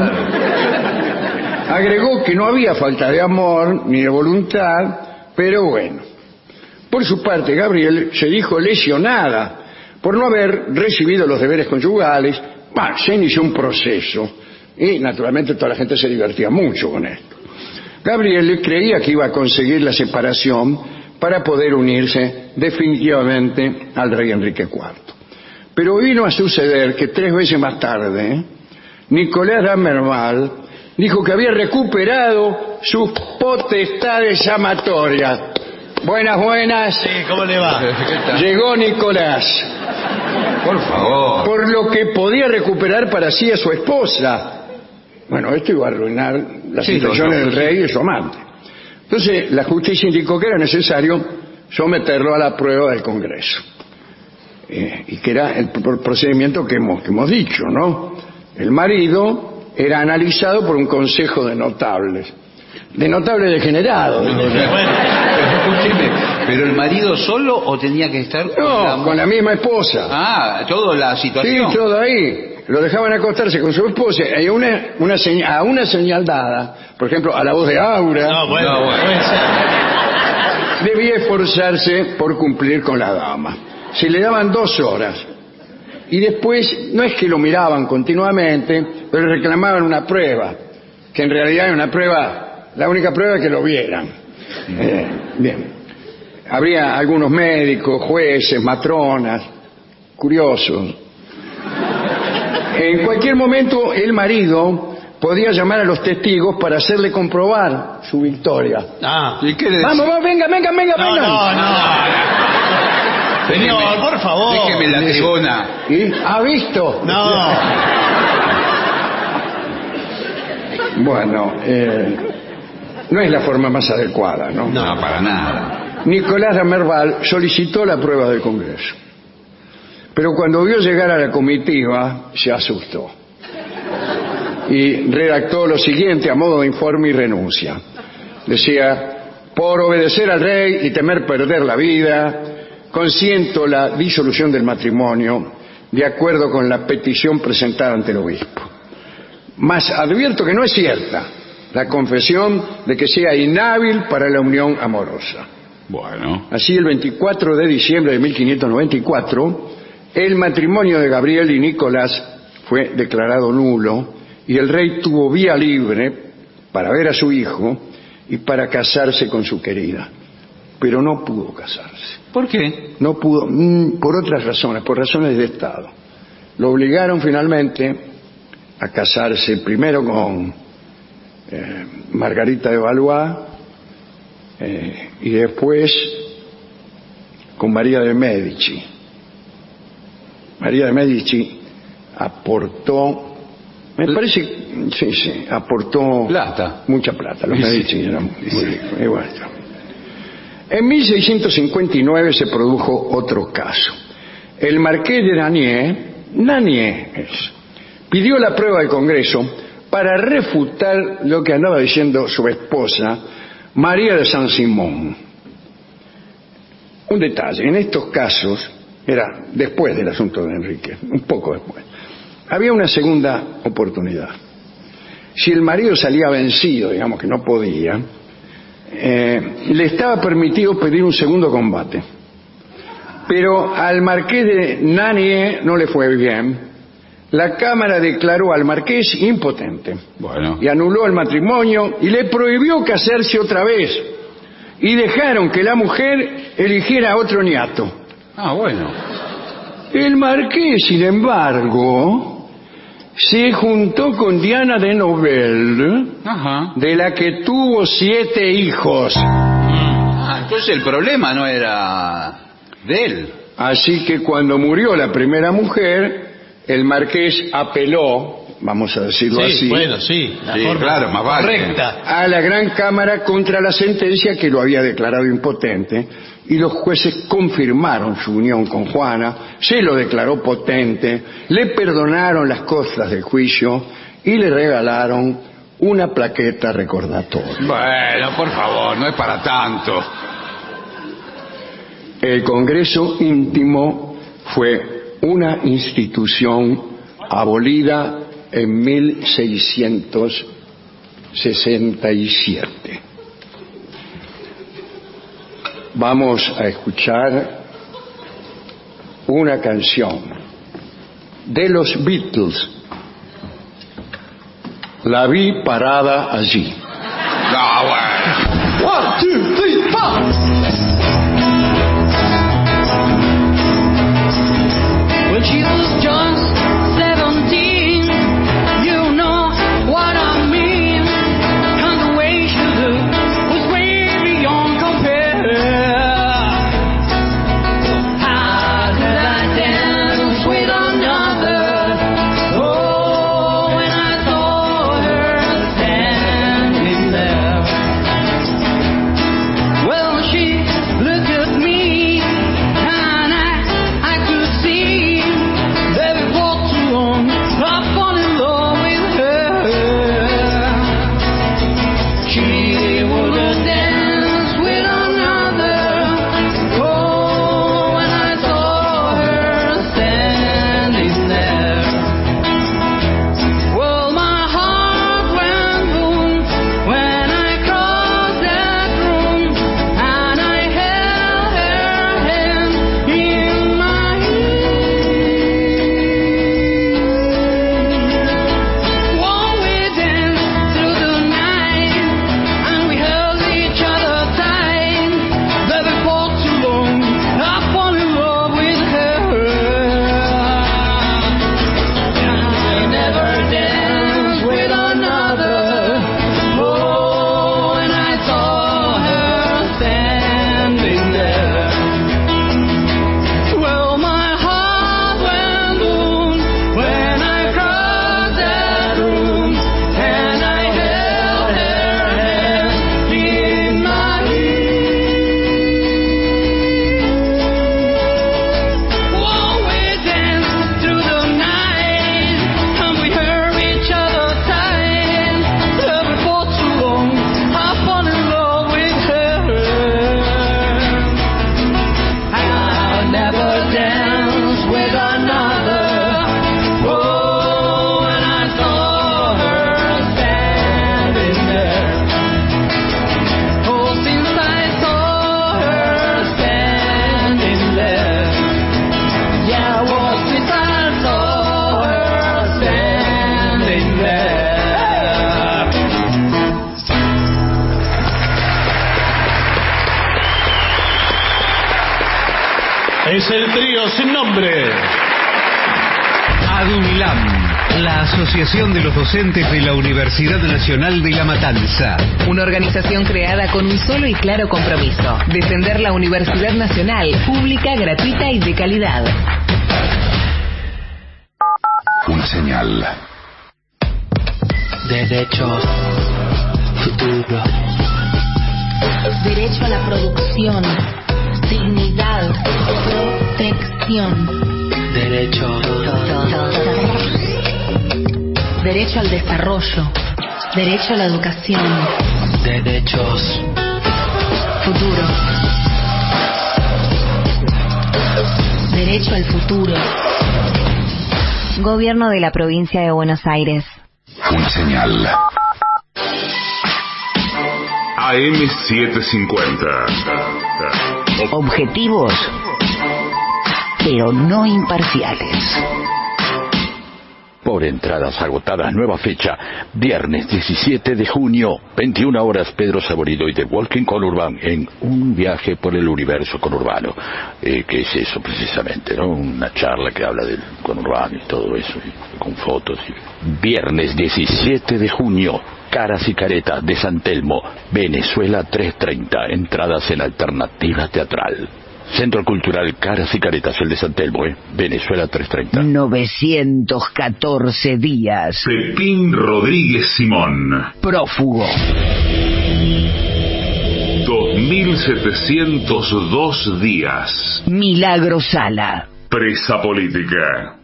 Agregó que no había falta de amor ni de voluntad, pero bueno. Por su parte, Gabriel se dijo lesionada por no haber recibido los deberes conyugales. Bah, se inició un proceso y naturalmente toda la gente se divertía mucho con esto. Gabriel creía que iba a conseguir la separación para poder unirse definitivamente al rey Enrique IV. Pero vino a suceder que tres veces más tarde, Nicolás Damermal dijo que había recuperado sus potestades amatorias. Buenas, buenas. sí, ¿cómo le va? Llegó Nicolás, Por favor. por lo que podía recuperar para sí a su esposa. Bueno, esto iba a arruinar las Sí, intenciones del rey y de su amante. Entonces, la justicia indicó que era necesario someterlo a la prueba del Congreso. Eh, y que era el pr- procedimiento que hemos, que hemos dicho, ¿no? El marido era analizado por un consejo de notables, de notables degenerados. digo yo. Pero escúcheme, ¿pero el marido solo o tenía que estar con la... No, con la misma esposa. Ah, toda la Sí, situación. todo ahí. Lo dejaban acostarse con su esposa y a una, una señal, a una señal dada, por ejemplo, a la voz de Aura, No, bueno, No, bueno. debía esforzarse por cumplir con la dama. Se le daban dos horas. Y después, no es que lo miraban continuamente, pero reclamaban una prueba, que en realidad era una prueba, la única prueba es que lo vieran. Eh, bien. Habría algunos médicos, jueces, matronas, curiosos. En cualquier momento el marido podía llamar a los testigos para hacerle comprobar su victoria. Ah. ¿Y qué le decía? Vamos, vamos, venga, venga, venga, No, venga. no, no. Señor, por favor. Déjeme la tribuna. ¿Y? ¿Ha visto? No. Bueno, eh, no es la forma más adecuada, ¿no? No, para nada. Nicolás Damerval solicitó la prueba del Congreso. Pero cuando vio llegar a la comitiva, se asustó. Y redactó lo siguiente a modo de informe y renuncia. Decía, por obedecer al rey y temer perder la vida, consiento la disolución del matrimonio de acuerdo con la petición presentada ante el obispo. Mas advierto que no es cierta la confesión de que sea inhábil para la unión amorosa. Bueno. Así, el 24 de diciembre de 1594, el matrimonio de Gabriel y Nicolás fue declarado nulo y el rey tuvo vía libre para ver a su hijo y para casarse con su querida. Pero no pudo casarse. ¿Por qué? No pudo, mm, por otras razones, por razones de Estado. Lo obligaron finalmente a casarse primero con eh, Margarita de Valois eh, y después con María de Medici. María de Medici aportó, me parece, sí, sí, aportó Plata. mucha plata. Los Sí, Medici eran muy ricos. Bueno, en 1659 se produjo otro caso. El marqués de Nanier, Nanier es, pidió la prueba del Congreso para refutar lo que andaba diciendo su esposa, María de San Simón. Un detalle, en estos casos, era después del asunto de Enrique, un poco después, había una segunda oportunidad. Si el marido salía vencido, digamos que no podía, eh, le estaba permitido pedir un segundo combate. Pero al marqués de Nanie no le fue bien. La Cámara declaró al marqués impotente Bueno. y anuló el matrimonio y le prohibió casarse otra vez. Y dejaron que la mujer eligiera a otro niato. Ah, bueno. El marqués, sin embargo, se juntó con Diana de Nobel, Ajá. de la que tuvo siete hijos. Ah, entonces el problema no era de él. Así que cuando murió la primera mujer, el marqués apeló, vamos a decirlo Sí, así, bueno, sí. La Sí, forma claro, más vale. correcta. a la Gran Cámara contra la sentencia que lo había declarado impotente y los jueces confirmaron su unión con Juana, se lo declaró potente, le perdonaron las costas del juicio y le regalaron una plaqueta recordatoria. Bueno, por favor, no es para tanto. El Congreso íntimo fue una institución abolida en 1667. Vamos a escuchar una canción de los Beatles. La vi parada allí. Bueno. Asociación de los Docentes de la Universidad Nacional de La Matanza. Una organización creada con un solo y claro compromiso, defender la Universidad Nacional, pública, gratuita y de calidad. Una señal. Derechos. Futuro. Derecho a la producción, dignidad, protección. Derechos. Derecho al desarrollo, derecho a la educación, Derechos. futuro. Derecho al futuro. Gobierno de la provincia de Buenos Aires. Una señal. AM750. Objetivos, pero no imparciales. Entradas agotadas, nueva fecha, viernes 17 de junio, 21 horas, Pedro Saborido y The Walking Conurban en un viaje por el universo conurbano. Eh, ¿Qué es eso precisamente? ¿no? Una charla que habla del conurbano y todo eso, con fotos. y- Viernes 17 de junio, Caras y Caretas de San Telmo, Venezuela 330, entradas en alternativa teatral. Centro Cultural Caras y Caretas, el de San Telmo, ¿eh? Venezuela 330. 914 días. Pepín Rodríguez Simón. Prófugo. 2702 días. Milagro Sala. Presa política.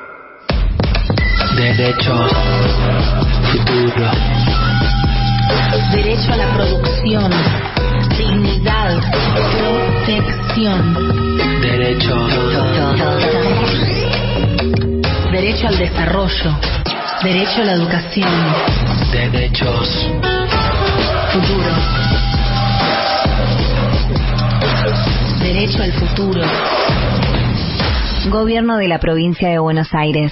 Derechos. Futuro. Derecho a la producción, dignidad, protección. Derechos. Derecho al desarrollo, derecho a la educación, Derechos. futuro. Derecho al futuro. Gobierno de la provincia de Buenos Aires.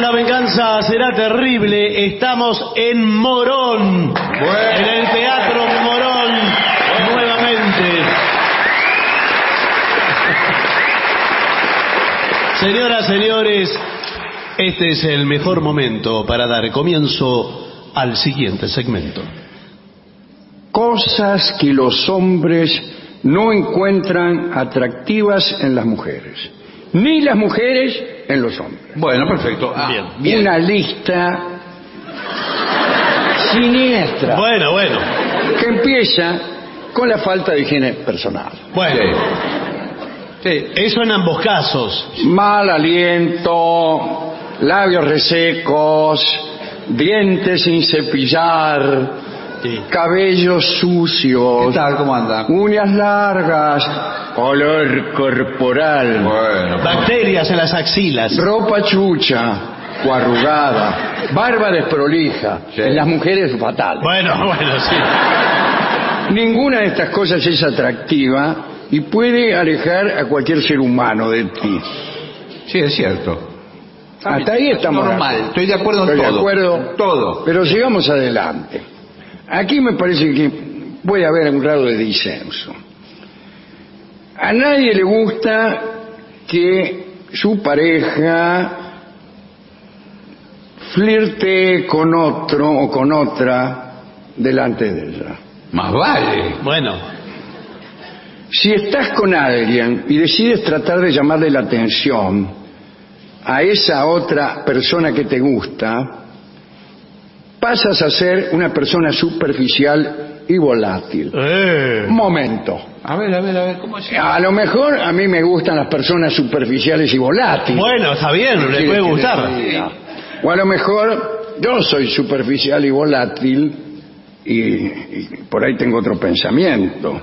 La venganza, será terrible. Estamos en Morón, en el Teatro Morón, nuevamente. Señoras, señores, este es el mejor momento para dar comienzo al siguiente segmento. Cosas que los hombres no encuentran atractivas en las mujeres, ni las mujeres en los hombres. Bueno, perfecto. Ah, bien. Una lista siniestra. Bueno, bueno. Que empieza con la falta de higiene personal. Bueno, eso en ambos casos. Mal aliento, labios resecos, dientes sin cepillar, cabellos sucios. ¿Qué tal? ¿Cómo anda? Uñas largas, olor corporal. Bueno. Bacterias en las axilas. Ropa chucha o arrugada, barba desprolija. En las mujeres es fatal. Bueno, bueno, sí. Ninguna de estas cosas es atractiva y puede alejar a cualquier ser humano de ti. Sí, es cierto. Hasta ahí estamos. Normal, estoy de acuerdo en Estoy de todo. acuerdo. Todo. Pero sigamos adelante. Aquí me parece que puede haber un grado de disenso. A nadie le gusta que su pareja flirte con otro o con otra delante de ella. Más vale. Bueno, Si estás con alguien y decides tratar de llamarle la atención a esa otra persona que te gusta, pasas a ser una persona superficial y volátil. eh, Un momento. A ver, a ver, a ver, ¿cómo se A lo mejor a mí me gustan las personas superficiales y volátiles. bueno, está bien, le ¿Qué puede gustar. O a lo mejor yo soy superficial y volátil y, y por ahí tengo otro pensamiento.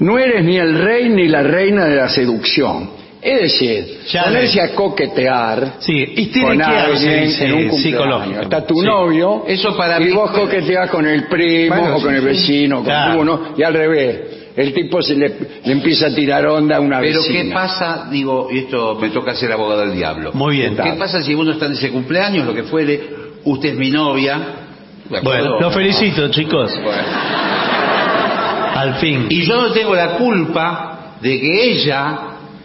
No eres ni el rey ni la reina de la seducción. Es decir, Ya ponerse le- a coquetear Sí, y tiene con que alguien en un cumpleaños. psicológico. Está tu Sí. novio Eso para y mí vos coqueteas con el primo Bueno, o con sí, el sí. vecino, con Claro. uno, y al revés. El tipo se le, le empieza a tirar onda a una Pero vecina. ¿qué pasa? Digo, y esto me toca ser abogado del diablo. Muy bien. ¿Qué pasa si uno está en ese cumpleaños, lo que fuere, usted es mi novia? Bueno, los felicito, chicos. Bueno. Al fin. Y yo no tengo la culpa de que ella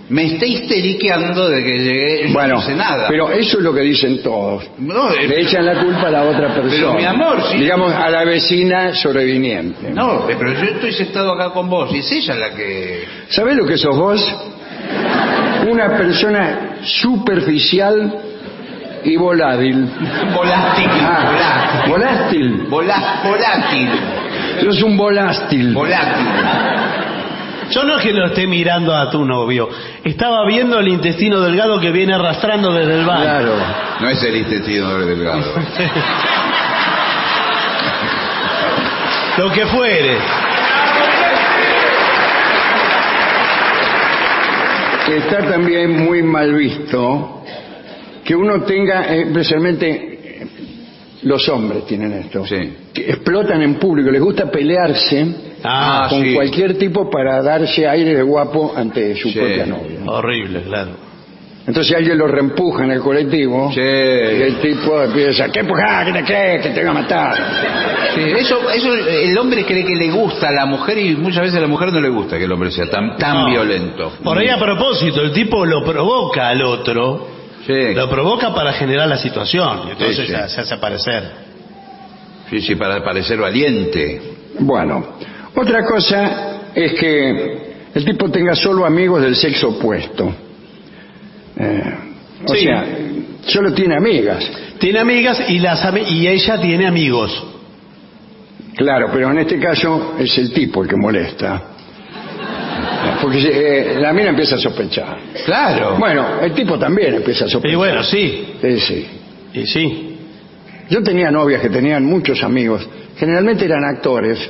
me esté histeriqueando de que llegué, yo Bueno, no sé nada. pero eso es lo que dicen todos. No, eh, Le echan la culpa a la otra persona. Pero, mi amor, sí. Digamos, a la vecina sobreviniente. No, eh, pero yo estoy sentado acá con vos y es ella la que... ¿Sabés lo que sos vos? Una persona superficial y volátil. Volátil. Ah, volátil. Volá- volátil. Sos un volástil. Volátil. Yo no es que lo esté mirando a tu novio. Estaba viendo el intestino delgado que viene arrastrando desde el baño. Claro. No es el intestino delgado. Lo que fuere. está también muy mal visto que uno tenga, eh, especialmente los hombres tienen esto, Sí. que explotan en público, les gusta pelearse Ah, con sí. cualquier tipo para darse aire de guapo ante su Sí. propia novia. Horrible, claro. Entonces alguien lo reempuja en el colectivo Sí. y el tipo empieza, ¿qué empujar? ¿Qué te crees? Que te va a matar. Sí, eso, eso el hombre cree que le gusta a la mujer y muchas veces a la mujer no le gusta que el hombre sea tan, tan No. violento. Por ahí a propósito, el tipo lo provoca al otro, Sí. lo provoca para generar la situación, y entonces Sí, sí. ya se hace aparecer. Sí, sí, para parecer valiente. Bueno, otra cosa es que el tipo tenga solo amigos del sexo opuesto. Eh, o Sí. sea, solo tiene amigas. Tiene amigas y, las ami- y ella tiene amigos. Claro, pero en este caso es el tipo el que molesta. Porque eh, la mina empieza a sospechar. Claro. Bueno, el tipo también empieza a sospechar. Y bueno, sí, Sí, sí. y sí. Yo tenía novias que tenían muchos amigos. Generalmente eran actores.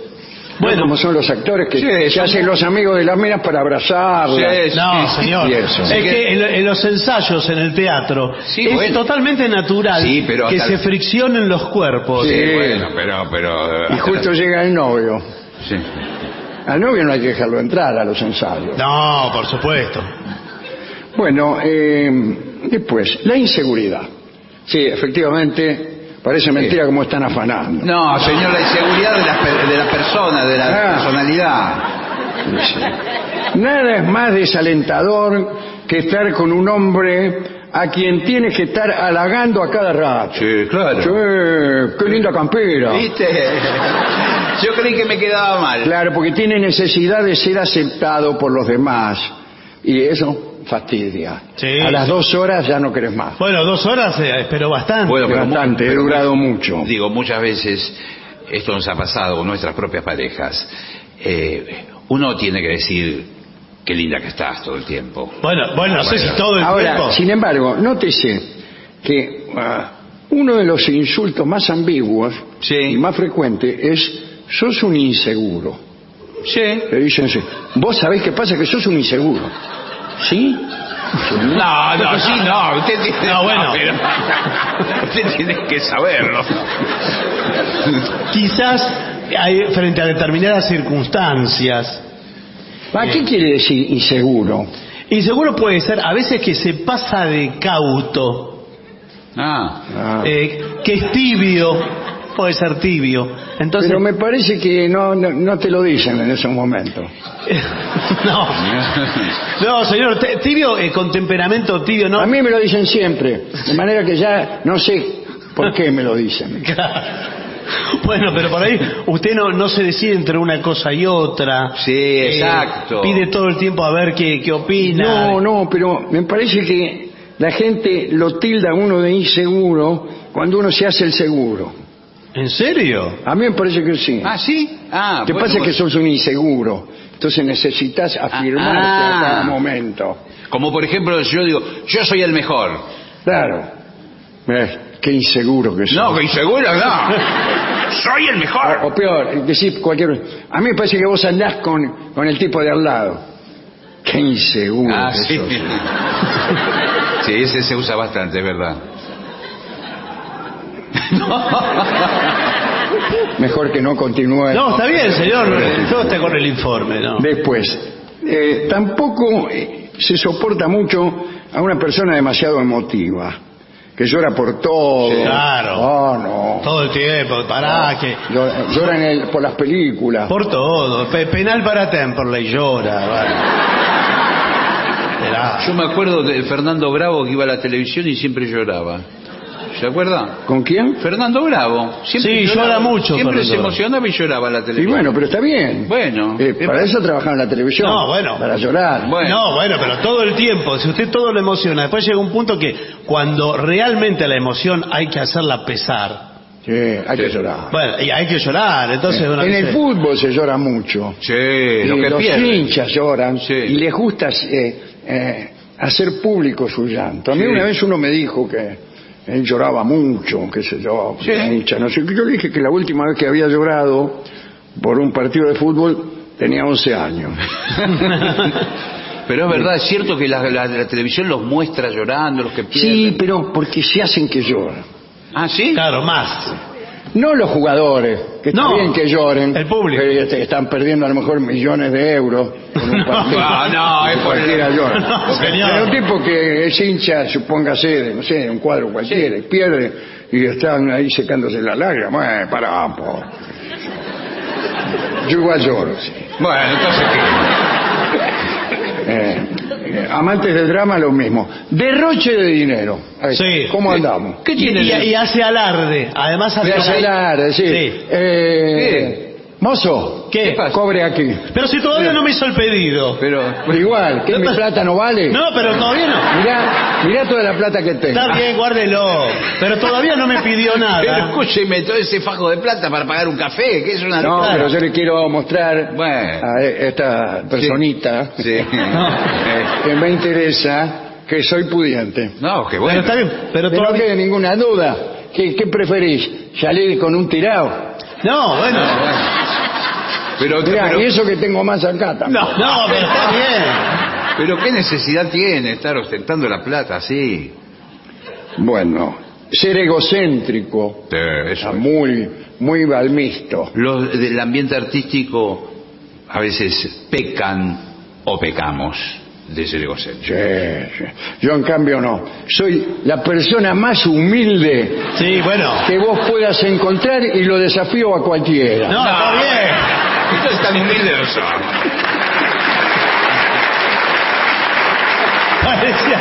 Bueno, como son los actores que Sí, se son- hacen los amigos de las minas para abrazarlas. Sí, No, sí, señor. y eso. Es que en, en los ensayos en el teatro Sí, es bueno. totalmente natural Sí, pero que se el- friccionen los cuerpos. Sí. Sí, bueno, pero... pero Y justo llega el novio. Sí. Al novio no hay que dejarlo entrar a los ensayos. No, por supuesto. Bueno, eh, después, la inseguridad. Sí, efectivamente, parece mentira como están afanando. No, señor, la inseguridad de la, per- de la persona, de la Ah. personalidad. Nada es más desalentador que estar con un hombre a quien tienes que estar halagando a cada rato. Sí, claro. Sí, qué linda campera. ¿Viste? Yo creí que me quedaba mal. Claro, porque tiene necesidad de ser aceptado por los demás. Y eso fastidia. Sí, a las sí. dos horas ya no querés más. Bueno, dos horas eh, espero bastante. Bueno, pero Bastante, he pero- durado mucho. Digo, muchas veces esto nos ha pasado con nuestras propias parejas. Eh, uno tiene que decir qué linda que estás todo el tiempo. Bueno, bueno, no sé si todo el Ahora, tiempo. sin embargo, nótese que ah, uno de los insultos más ambiguos Sí. y más frecuentes es sos un inseguro. Sí. Le dicen así, vos sabés qué pasa que sos un inseguro. ¿Sí? No, no, sí, no. Usted tiene, No, bueno. pero- usted tiene que saberlo. Quizás hay, frente a determinadas circunstancias. ¿A qué quiere decir inseguro? Inseguro puede ser a veces que se pasa de cauto, Ah. Ah. eh, que es tibio, puede ser tibio. Entonces, Pero me parece que no, no, no te lo dicen en esos momentos. no, no, señor, te- tibio eh, con temperamento tibio, no. A mí me lo dicen siempre, de manera que ya no sé ¿Por qué me lo dicen? Bueno, pero por ahí usted no, no se decide entre una cosa y otra. Sí, Eh, exacto. Pide todo el tiempo a ver qué, qué opina. No, no, pero me parece que la gente lo tilda a uno de inseguro cuando uno se hace el seguro. ¿En serio? A mí me parece que sí. Ah, sí. Ah, Te bueno, pasa que bueno. sos un inseguro. Entonces necesitas afirmarte ah. a cada momento. Como por ejemplo, yo digo, yo soy el mejor. Claro. Eh, qué inseguro que sos. No, que inseguro, no. soy el mejor. O, o peor, decir cualquier... A mí me parece que vos andás con, con el tipo de al lado. Qué inseguro Ah, que sí. sos. Sí, ese se usa bastante, es verdad. Mejor que no continúe. No, está bien, señor. Yo estoy con el informe, ¿no? Después, eh, tampoco eh, se soporta mucho a una persona demasiado emotiva, que llora por todo. Claro. Oh, no. Todo el tiempo, pará, que... Llora, llora en el- por las películas. Por todo. Pe- penal para Temperley, llora. vale. Yo me acuerdo de Fernando Bravo que iba a la televisión y siempre lloraba. ¿Se acuerda? ¿Con quién? Fernando Bravo. Siempre Sí, lloraba. llora mucho, Siempre Fernando se Bravo. emocionaba y lloraba en la Y televisión. bueno, pero está bien. Bueno. Eh, para eso trabaja en la televisión. No, bueno. Para llorar. Bueno. No, bueno, pero todo el tiempo, si usted todo lo emociona, después llega un punto que cuando realmente la emoción hay que hacerla pesar, Sí, hay que llorar. bueno, y hay que llorar, entonces en el fútbol se llora mucho. Sí, Y lo que los pierde. hinchas lloran Sí. y les gusta eh, eh, hacer público su llanto. A mí Sí. una vez uno me dijo que él lloraba mucho, qué sé yo, Sí. hincha, no sé qué. Yo le dije que la última vez que había llorado por un partido de fútbol tenía 11 años. Pero es verdad, es cierto que la, la- la televisión los muestra llorando, los que pierden. Sí, pero porque se hacen que lloran. Ah, ¿sí? claro, más. No los jugadores, que está bien que lloren. el público. que este, están perdiendo a lo mejor millones de euros. en un partido. No, no, es cualquiera llora. No. Pero un tipo que es hincha, supóngase, de, no sé, un cuadro cualquiera, y pierde, y están ahí secándose la lágrima. Bueno, para, po. Yo igual lloro, sí. Bueno, entonces Eh, eh, amantes del drama, lo mismo. Derroche de dinero. Ahí, Sí. ¿Cómo andamos? ¿Qué Y, tiene? y- y hace alarde, además hace Voy a celar, decir, Sí. eh, Mozo, ¿Qué? pasa? cobre aquí. Pero si todavía no me hizo el pedido. Pero, Igual, que mi plata no vale. No, pero todavía no. Mirá, mirá toda la plata que tengo. Está bien, guárdelo. Pero todavía no me pidió pero nada. escúcheme, todo ese fajo de plata para pagar un café, que es una... No, Claro. pero yo le quiero mostrar Bueno. a esta personita Sí. que me interesa que soy pudiente. No, qué Pero bueno. está bien, pero Que no quede ninguna duda. ¿Qué, qué preferís? ¿Salir con un tirado? No, bueno. Pero, Mirá, pero, y eso que tengo más acá también. No, no, pero está bien. pero qué necesidad tiene estar ostentando la plata así. Bueno, ser egocéntrico, Sí, eso es. muy, muy balmisto. Los del ambiente artístico a veces pecan o pecamos ser egocéntricos. Sí, sí. Yo en cambio no. Soy la persona más humilde Sí, bueno. que vos puedas encontrar y lo desafío a cualquiera. No, está bien. Entonces tan humilde no son. Parecía...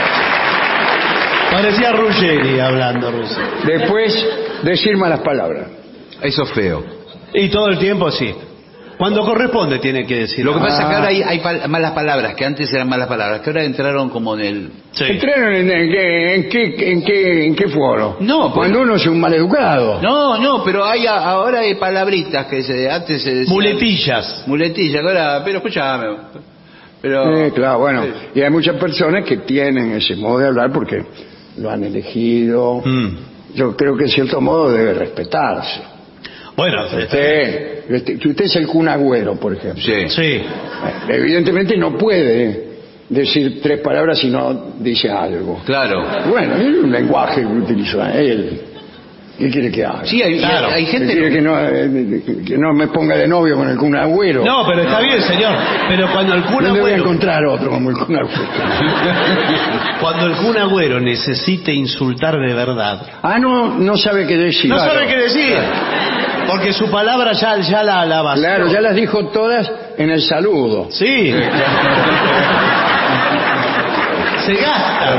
Parecía Ruggeri hablando, Ruggeri. Después, decir malas palabras. Eso es feo. Y todo el tiempo sí. Cuando corresponde tiene que decir. Lo que pasa es que Ah. ahora hay, hay pal- malas palabras, que antes eran malas palabras, que ahora entraron como en el... Sí. ¿Entraron en, en qué, en, qué, en, qué, en qué foro? No, pues- Cuando uno es un maleducado. No, no, pero hay a- ahora hay palabritas que se, antes se decían... Muletillas. Muletillas, que ahora... Pero escúchame. Pero... Sí, claro, bueno. Y hay muchas personas que tienen ese modo de hablar porque lo han elegido. Mm. Yo creo que en cierto modo debe respetarse. Bueno, Usted, este, si usted es el Kun Agüero, por ejemplo. Sí. sí. Evidentemente no puede decir tres palabras si no dice algo. Claro. Bueno, es un lenguaje que utiliza él. ¿Qué quiere que haga? Sí, hay, Claro. hay gente... ¿Quiere que no, eh, que no me ponga de novio con el Kun Agüero? No, pero está bien, señor. Pero cuando el Kun ¿Dónde voy a Agüero, encontrar otro como el Kun Agüero? cuando el Kun Agüero necesite insultar de verdad, Ah, no, no sabe qué decir. no Claro. sabe qué decir. Porque su palabra ya, ya la, la vació. Claro, ya las dijo todas en el saludo. Sí. se gasta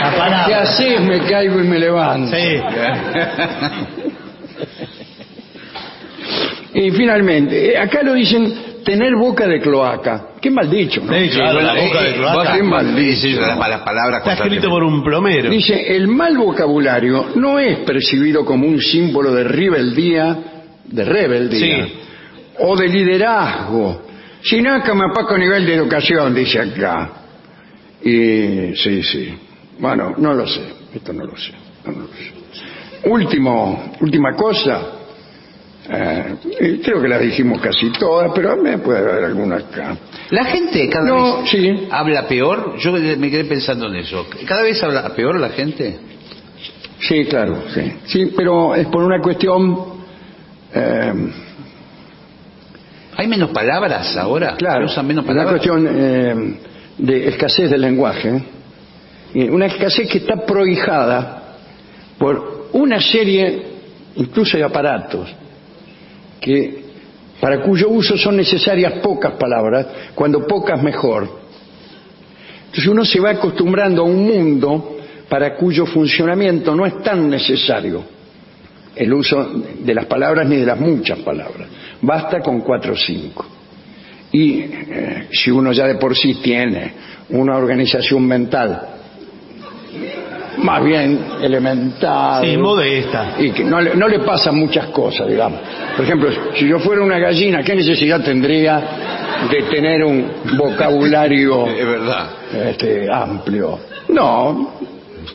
la palabra. ¿Qué haces? Me caigo y me levanto. Sí. Y finalmente, eh, acá lo dicen tener boca de cloaca. Qué mal dicho, ¿no? Sí, claro, la boca de cloaca. Qué mal dicho. Las malas palabras Está escrito por un plomero. Dice, el mal vocabulario no es percibido como un símbolo de rebeldía, de rebeldía, Sí. o de liderazgo, sino que me poco nivel de educación, dice acá. Y sí, sí. Bueno, no lo sé, esto no lo sé. no lo sé. Último, última cosa. eh, eh, creo que las dijimos casi todas, pero me puede haber alguna acá. La gente cada No, vez sí. habla peor. Yo me quedé pensando en eso. ¿Cada vez habla peor la gente? Sí, claro, sí. Sí, pero es por una cuestión... eh, ¿Hay menos palabras ahora? Claro, ¿Se usan menos una cuestión eh, de escasez del lenguaje. Una escasez que está prohijada por una serie, incluso de aparatos, que para cuyo uso son necesarias pocas palabras, cuando pocas mejor. Entonces uno se va acostumbrando a un mundo para cuyo funcionamiento no es tan necesario el uso de las palabras ni de las muchas palabras. Basta con cuatro o cinco. Y eh, si uno ya de por sí tiene una organización mental más bien elemental Sí, modesta. y que no le, no le pasan muchas cosas, digamos. Por ejemplo, si yo fuera una gallina, ¿qué necesidad tendría de tener un vocabulario Es verdad. este, amplio? No,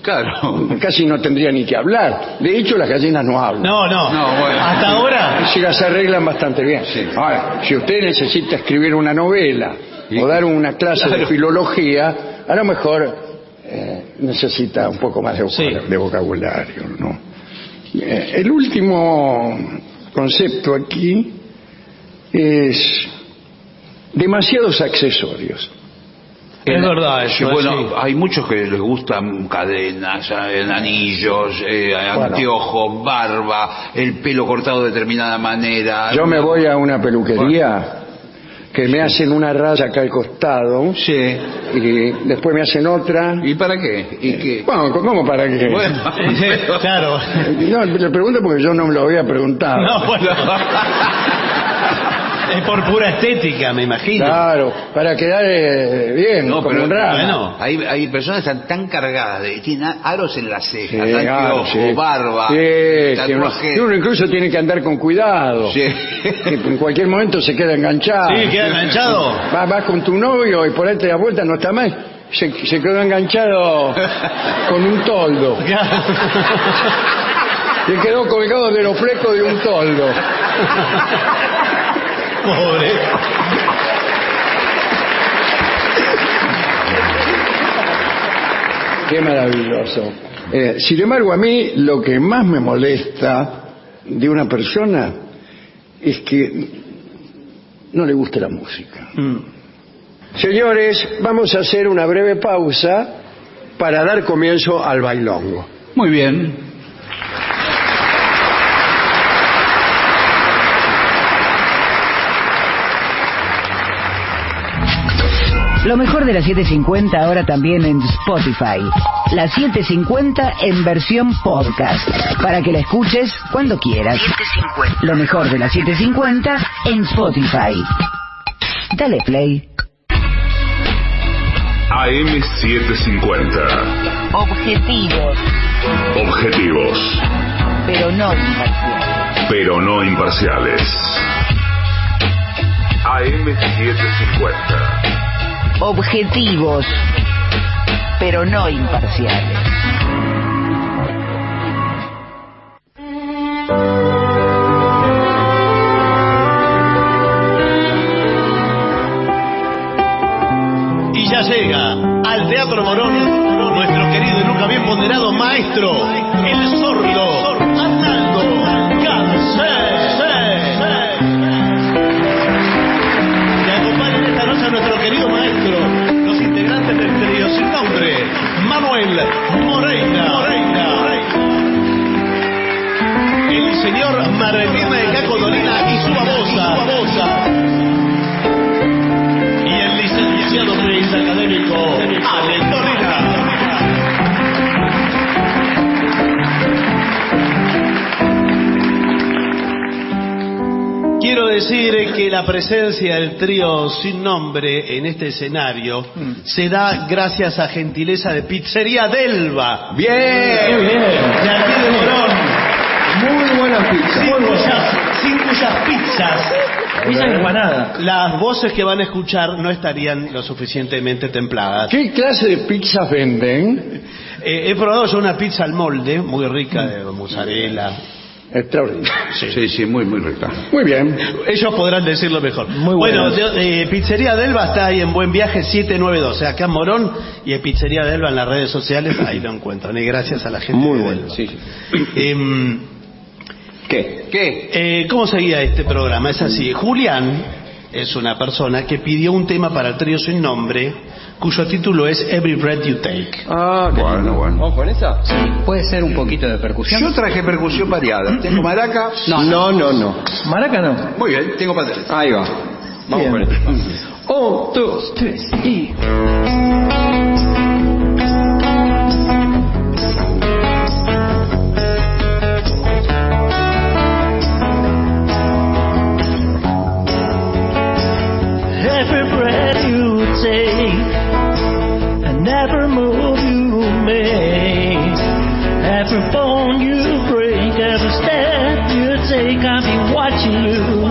Claro. casi no tendría ni que hablar. De hecho, las gallinas no hablan. No, no. No, bueno. Hasta ahora. Si las arreglan bastante bien. Ahora, si usted necesita escribir una novela o dar una clase de filología, a lo mejor eh, necesita un poco más Sí. de vocabulario, ¿no? Eh, el último concepto aquí es demasiados accesorios. Es verdad eso. bueno, sí. hay muchos que les gustan cadenas, eh, anillos, eh, anteojos, barba, el pelo cortado de determinada manera. Yo me voy a una peluquería que me hacen una raya acá al costado Sí. y después me hacen otra. ¿Y para qué? ¿Y qué? Bueno, ¿cómo para qué? Bueno, claro. No, le pregunto porque yo no me lo había preguntado. No, bueno. Es por pura estética, me imagino. Claro, para quedar eh, bien, No, como pero un bueno. hay, hay personas que están tan cargadas, de, tienen aros en las Sí, cejas, claro, anteojos, sí. barba, Sí, tiene- tatuaje. uno incluso tiene que andar con cuidado. Sí. Que en cualquier momento se queda enganchado. Sí, queda enganchado. Vas, vas con tu novio y por ahí te das vuelta, no está más. Se, se quedó enganchado con un toldo. Se quedó colgado de los flecos de un toldo. Pobre. Qué maravilloso. Eh, sin embargo, a mí lo que más me molesta de una persona es que no le guste la música. Señores, vamos a hacer una breve pausa para dar comienzo al bailongo. Muy bien. Lo mejor de la 750 ahora también en Spotify. La 750 en versión podcast. Para que la escuches cuando quieras. Lo mejor de la 750 en Spotify. Dale play. AM750. Objetivos, Objetivos, pero no imparciales. pero no imparciales. AM750. Objetivos, pero no imparciales. Y ya llega al Teatro Morón nuestro querido y nunca bien ponderado maestro, el sordo Arnaldo Cancel. Manuel Moreira. El señor Marlene Caco Dolina y su babosa. Y el licenciado Luis académico decir es que la presencia del trío sin nombre en este escenario se da gracias a gentileza de Pizzería Delva. Bien. Qué bien. De aquí de Morón. Muy buena pizza. Sin Muy buena. cuyas, sin cuyas pizzas. Pizza empanada. Las voces que van a escuchar no estarían lo suficientemente templadas. ¿Qué clase de pizzas venden? Eh, he probado yo una pizza al molde, muy rica, de mozzarella. Extraordinario. Sí, sí, muy, muy rica. Muy bien. Ellos podrán decirlo mejor. Muy bueno, buenas. de- eh, Pizzería Delva está ahí en Buen Viaje 792, acá en Morón, y en Pizzería Delva en las redes sociales, ahí lo encuentran. Y gracias a la gente Muy de bueno. Delva. Sí, sí. Em, ¿Qué? ¿Qué? eh, ¿Cómo seguía este programa? Es así. Julián es una persona que pidió un tema para el trío sin nombre, cuyo título es Every Breath You Take. Ah, qué Bueno, lindo. bueno. ¿Vamos con esa? Puede ser un poquito de percusión. Yo traje percusión variada. Tengo maraca. No, no, no. Maraca no. Muy bien, tengo panderetas. Ahí va. Vamos Bien. con esta. Un, dos, tres y... take, and every move you make, every bone you break, every step you take, I'll be watching you.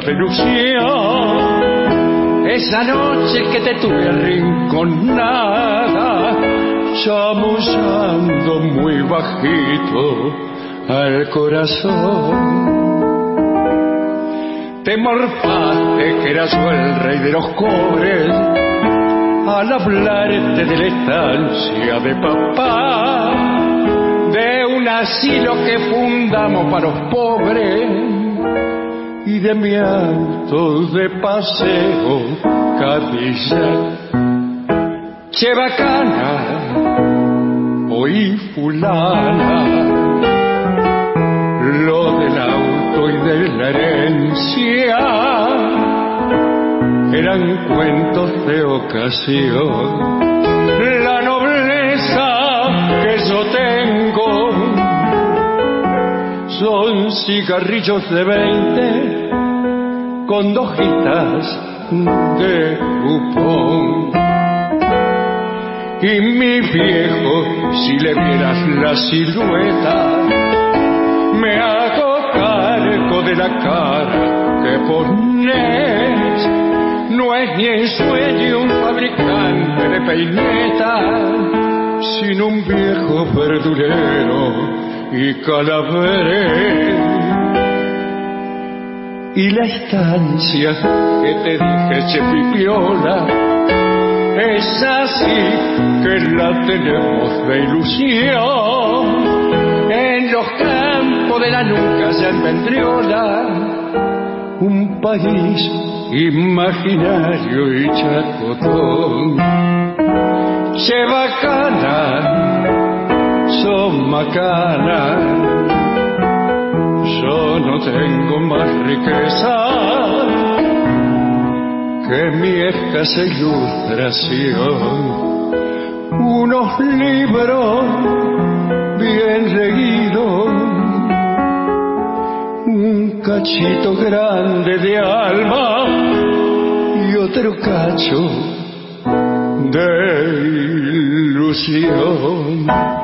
De ilusión. Esa noche que te tuve arrinconada, chamullando muy bajito al corazón. Te morfaste que eras el rey de los cobres al hablarte de la estancia de papá, de un asilo que fundamos para los pobres de mi auto de paseo Cadillac. Che bacana, oí fulana, lo del auto y de la herencia eran cuentos de ocasión. La nobleza que yo tengo son cigarrillos de veinte con dojitas de cupón. Y mi viejo, si le vieras la silueta, me hago cargo de la cara que pones no es ni en sueño un fabricante de peinetas, sino un viejo verdulero y calavere. Y la estancia que te dije, Chepipiola, es así que la tenemos de ilusión. En los campos de la nuca se almendriola un país imaginario y chacotón. Che bacana, son macana, yo no tengo más riqueza que mi escasa ilustración. Unos libros bien leídos, un cachito grande de alma y otro cacho de ilusión.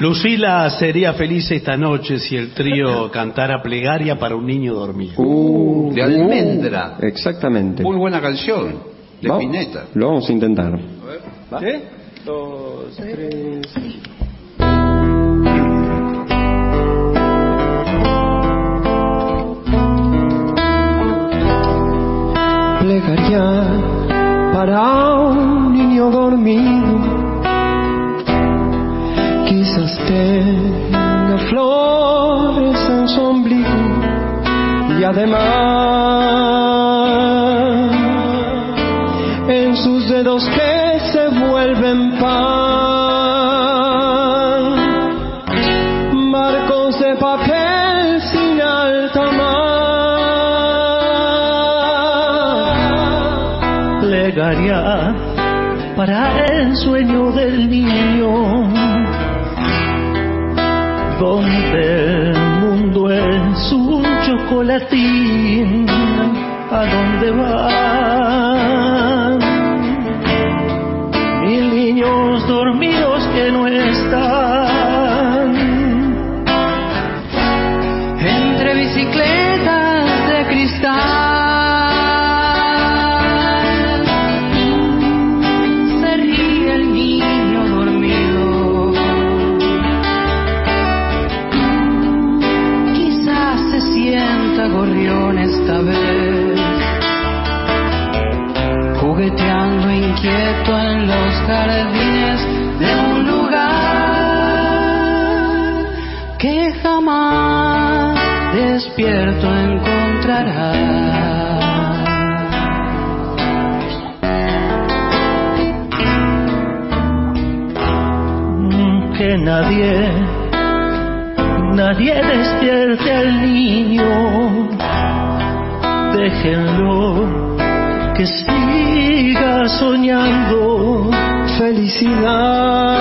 Lucila sería feliz esta noche si el trío cantara plegaria para un niño dormido. Uh, de almendra. Exactamente. Muy buena canción. De Va- Pineta. Lo vamos a intentar. ¿Sí? Dos, tres. plegaria para un niño dormido. Tenga flores en su ombligo y además en sus dedos que se vuelven pan, marcos de papel sin alta mar. plegaria para el sueño chocolatín, ¿a dónde van? Nadie despierte al niño, déjenlo que siga soñando. Felicidad,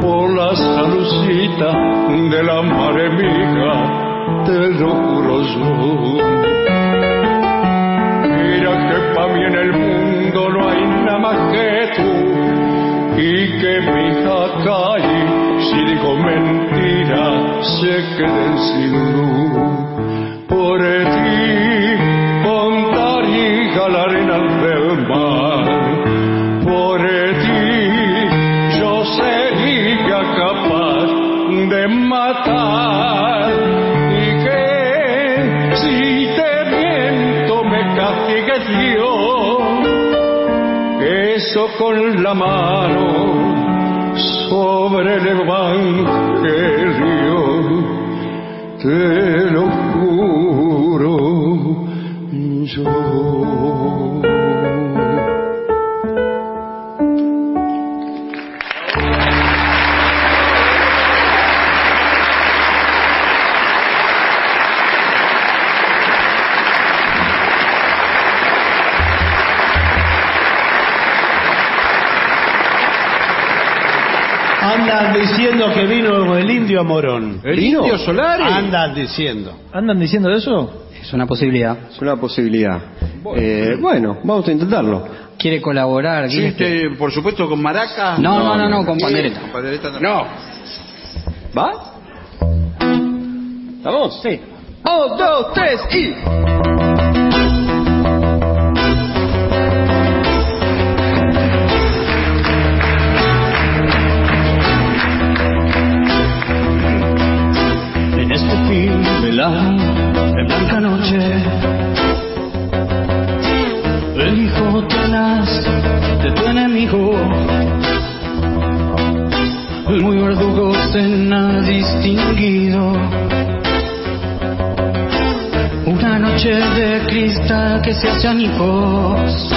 por la salucita de la madre mía, te lo juro. Mira que para mí en el mundo no hay nada más que tú y que mi hija cae si digo mentira se queden sin luz. Por eso con la mano sobre el Evangelio, te lo juro yo. Morón. ¿El ¿Vino? Indio Solari? Andan diciendo. ¿Andan diciendo eso? Es una posibilidad. Es una posibilidad. Bueno, eh, vamos a intentarlo quiere colaborar. Sí, este, por supuesto, con maracas. No, no, no, no, no con pandereta. Con no. ¿Va? ¿Estamos? Sí. Dos, tres y... En blanca noche. El hijo tenaz de tu enemigo. el Muy verdugo cena distinguido. Una noche de cristal que se hace anijos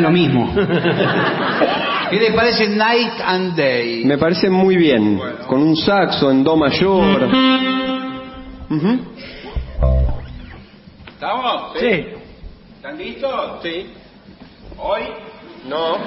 lo mismo. ¿Qué le parece Night and Day? Me parece muy bien. Con un saxo en do mayor. ¿Estamos? Sí. ¿Están listos? Sí. ¿Hoy? No.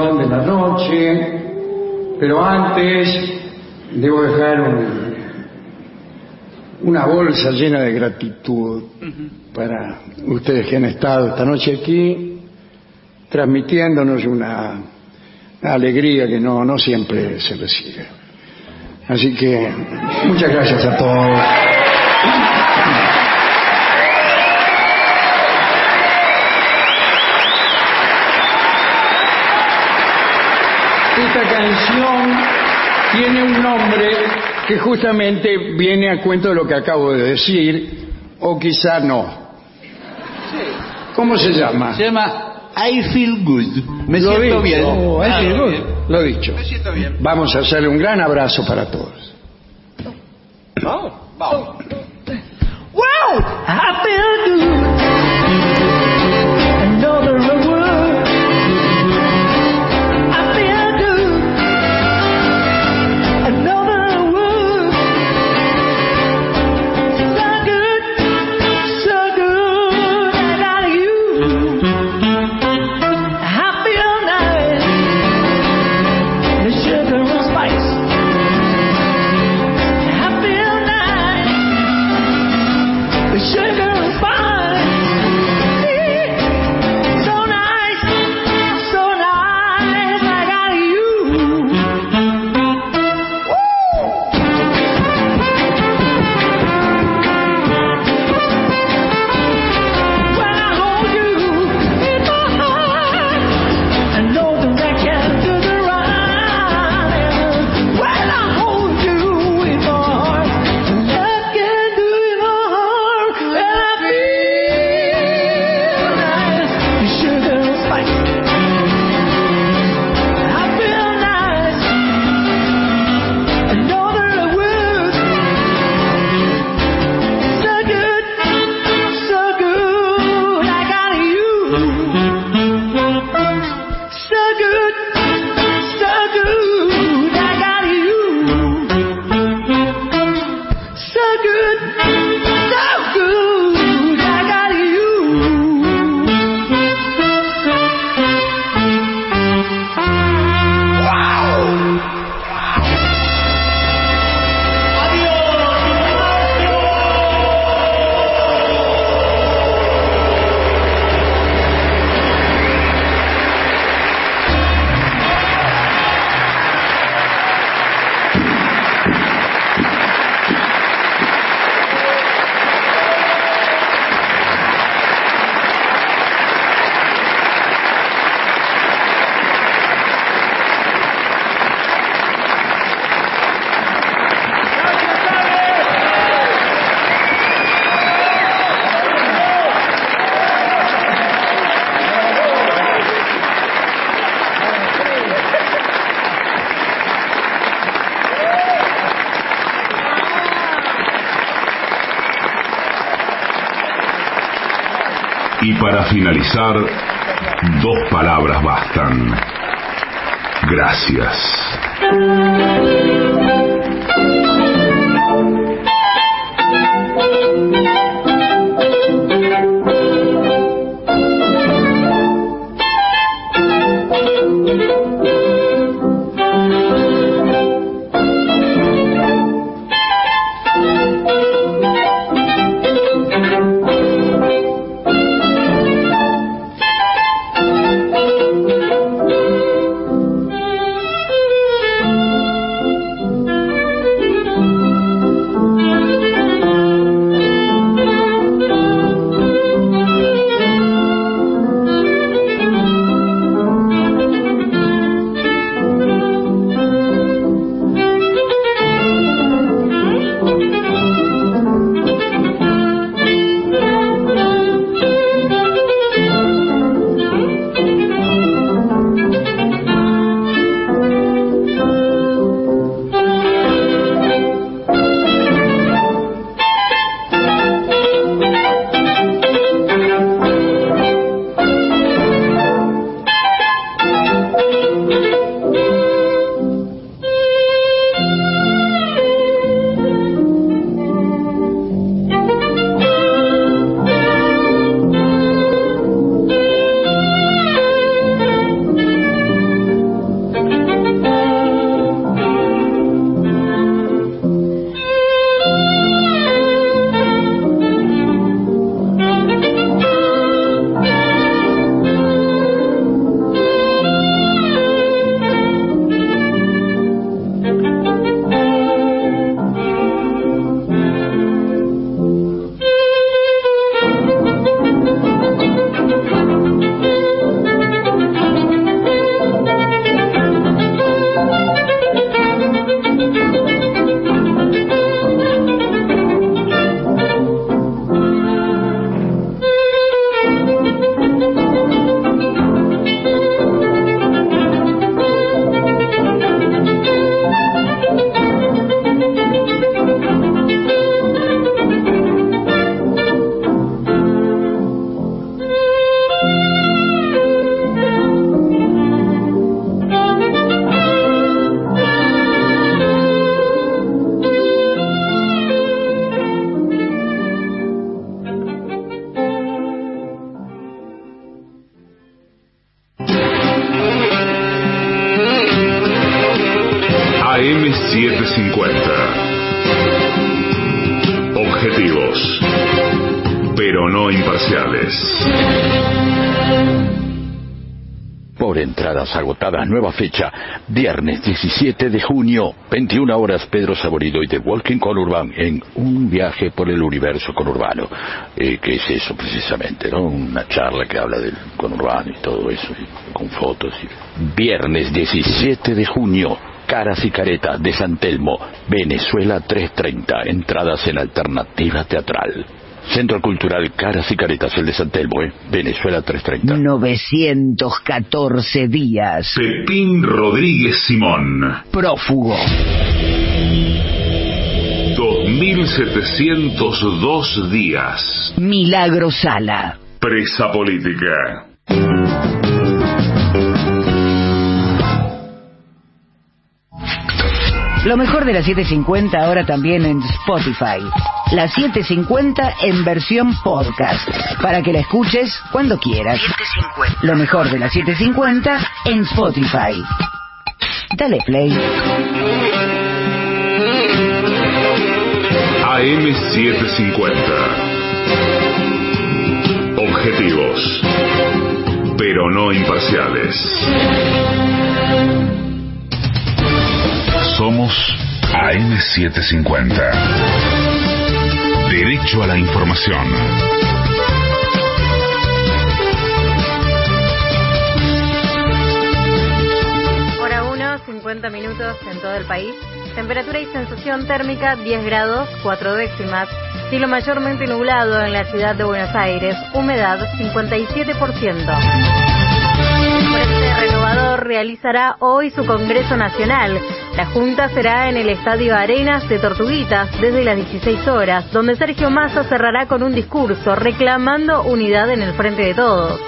De la noche, pero antes debo dejar un- una bolsa llena de gratitud para ustedes que han estado esta noche aquí, transmitiéndonos una, una alegría que no, no siempre se recibe. Así que muchas gracias a todos. Esta canción tiene un nombre que justamente viene a cuento de lo que acabo de decir, o quizá no. ¿Cómo se llama? Se llama I Feel Good. Me Lo siento dicho. bien. Oh, I Ah, feel good. Lo dicho. Me siento bien. Vamos a hacerle un gran abrazo para todos. Vamos. Vamos. Para fecha, viernes 17 de junio, 21 horas, Pedro Saborido y The Walking Conurban en un viaje por el universo conurbano. Eh, ¿Qué es eso precisamente? ¿no? Una charla que habla del conurbano y todo eso, con fotos. y- Viernes 17 de junio, Caras y Careta de San Telmo, Venezuela 330, entradas en alternativa teatral. Centro Cultural Caras y Caretas, el de San Telmo, ¿eh? Venezuela 330. 914 días. Pepín Rodríguez Simón. Prófugo. 2702 días. Milagro Sala. Presa política. Lo mejor de la 750 ahora también en Spotify. La 750 en versión podcast. Para que la escuches cuando quieras. Lo mejor de la 750 en Spotify. Dale play. AM750. Objetivos, pero no imparciales. Somos AM750. Derecho a la información. Hora 1, 50 minutos en todo el país. Temperatura y sensación térmica 10 grados 4 décimas. Cielo mayormente nublado en la ciudad de Buenos Aires. Humedad 57%. Realizará hoy su Congreso Nacional. La Junta será en el Estadio Arenas de Tortuguitas desde las 16 horas, donde Sergio Massa cerrará con un discurso reclamando unidad en el Frente de Todos.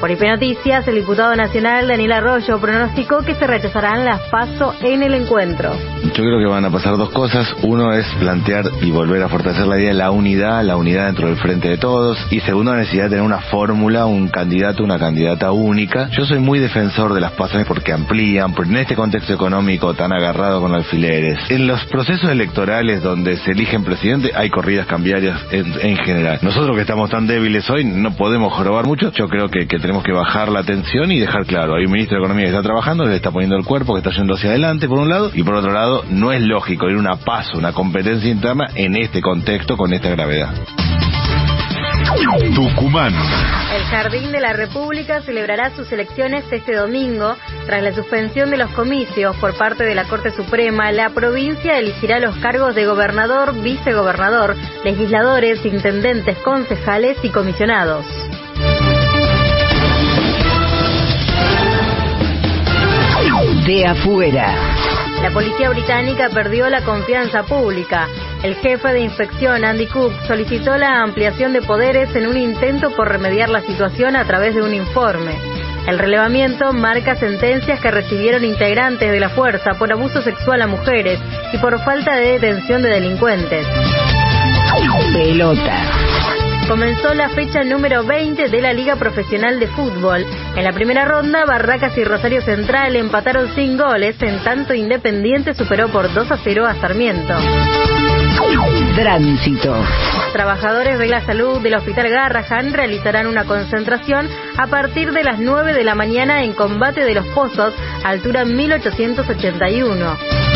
Por IP Noticias, el diputado nacional Daniel Arroyo pronosticó que se rechazarán las PASO en el encuentro. Yo creo que van a pasar dos cosas. Uno es plantear y volver a fortalecer la idea de la unidad, la unidad dentro del frente de todos. Y segundo, la necesidad de tener una fórmula, un candidato, una candidata única. Yo soy muy defensor de las pasos porque amplían, porque en este contexto económico tan agarrado con alfileres. En los procesos electorales donde se eligen presidente hay corridas cambiarias en, en general. Nosotros que estamos tan débiles hoy no podemos jorobar mucho. Yo creo que, que tenemos que bajar la tensión y dejar claro. Hay un ministro de Economía que está trabajando, que le está poniendo el cuerpo, que está yendo hacia adelante por un lado, y por otro lado, no es lógico ir una paso, una competencia interna en este contexto con esta gravedad. Tucumán. El Jardín de la República celebrará sus elecciones este domingo. Tras la suspensión de los comicios por parte de la Corte Suprema, la provincia elegirá los cargos de gobernador, vicegobernador, legisladores, intendentes, concejales y comisionados. De afuera. La policía británica perdió la confianza pública. El jefe de inspección, Andy Cook, solicitó la ampliación de poderes en un intento por remediar la situación a través de un informe. El relevamiento marca sentencias que recibieron integrantes de la fuerza por abuso sexual a mujeres y por falta de detención de delincuentes. Pelota. Comenzó la fecha número 20 de la Liga Profesional de Fútbol. En la primera ronda, Barracas y Rosario Central empataron sin goles, en tanto Independiente superó por 2 a 0 a Sarmiento. Tránsito. Trabajadores de la salud del Hospital Garrahan realizarán una concentración a partir de las 9 de la mañana en Combate de los Pozos, altura 1881.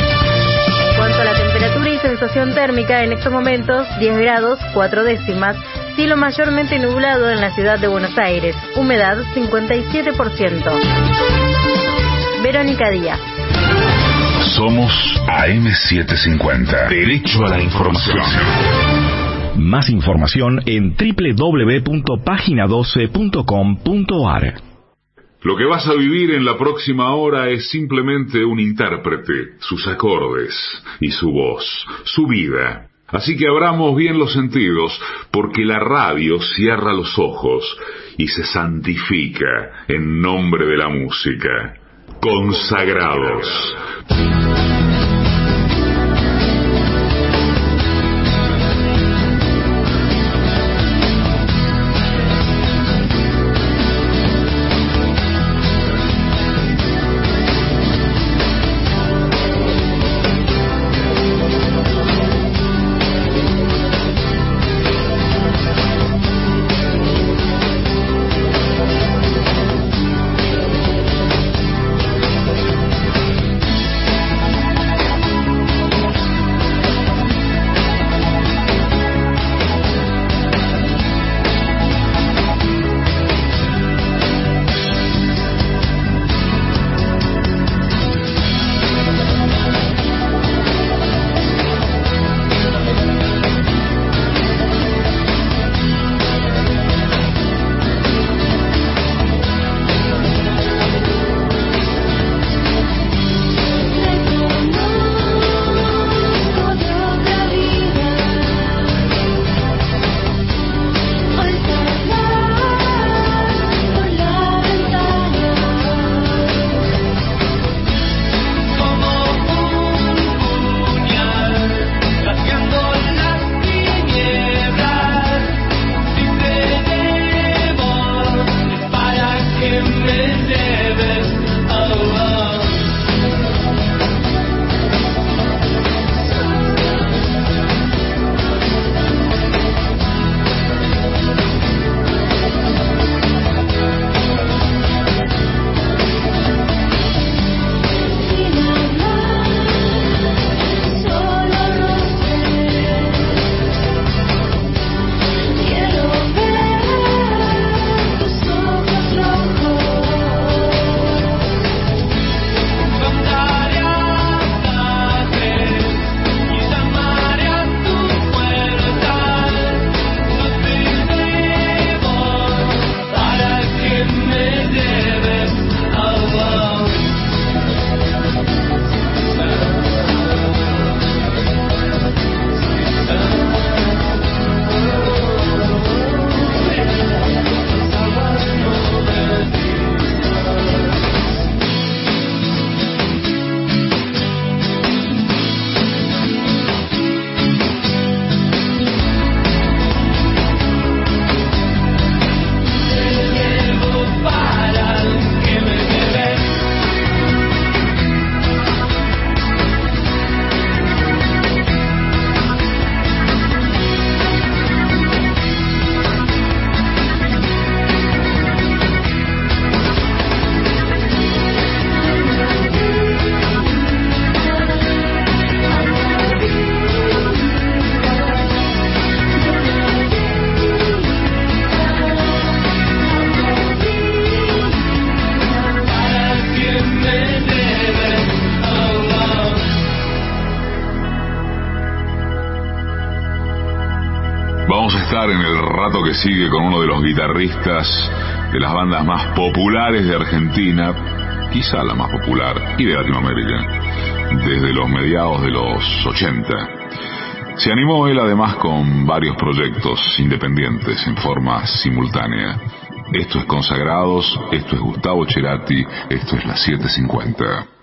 En cuanto a la temperatura y sensación térmica, en estos momentos 10 grados 4 décimas, cielo mayormente nublado en la ciudad de Buenos Aires, humedad 57%. Verónica Díaz. Somos AM750. Derecho a la información. Más información en www.pagina12.com.ar. Lo que vas a vivir en la próxima hora es simplemente un intérprete, sus acordes y su voz, su vida. Así que abramos bien los sentidos, porque la radio cierra los ojos y se santifica en nombre de la música. Consagrados. Sigue con uno de los guitarristas de las bandas más populares de Argentina, quizá la más popular, y de Latinoamérica, desde los mediados de los 80. Se animó él además con varios proyectos independientes en forma simultánea. Esto es Consagrados, esto es Gustavo Cerati, esto es la 750.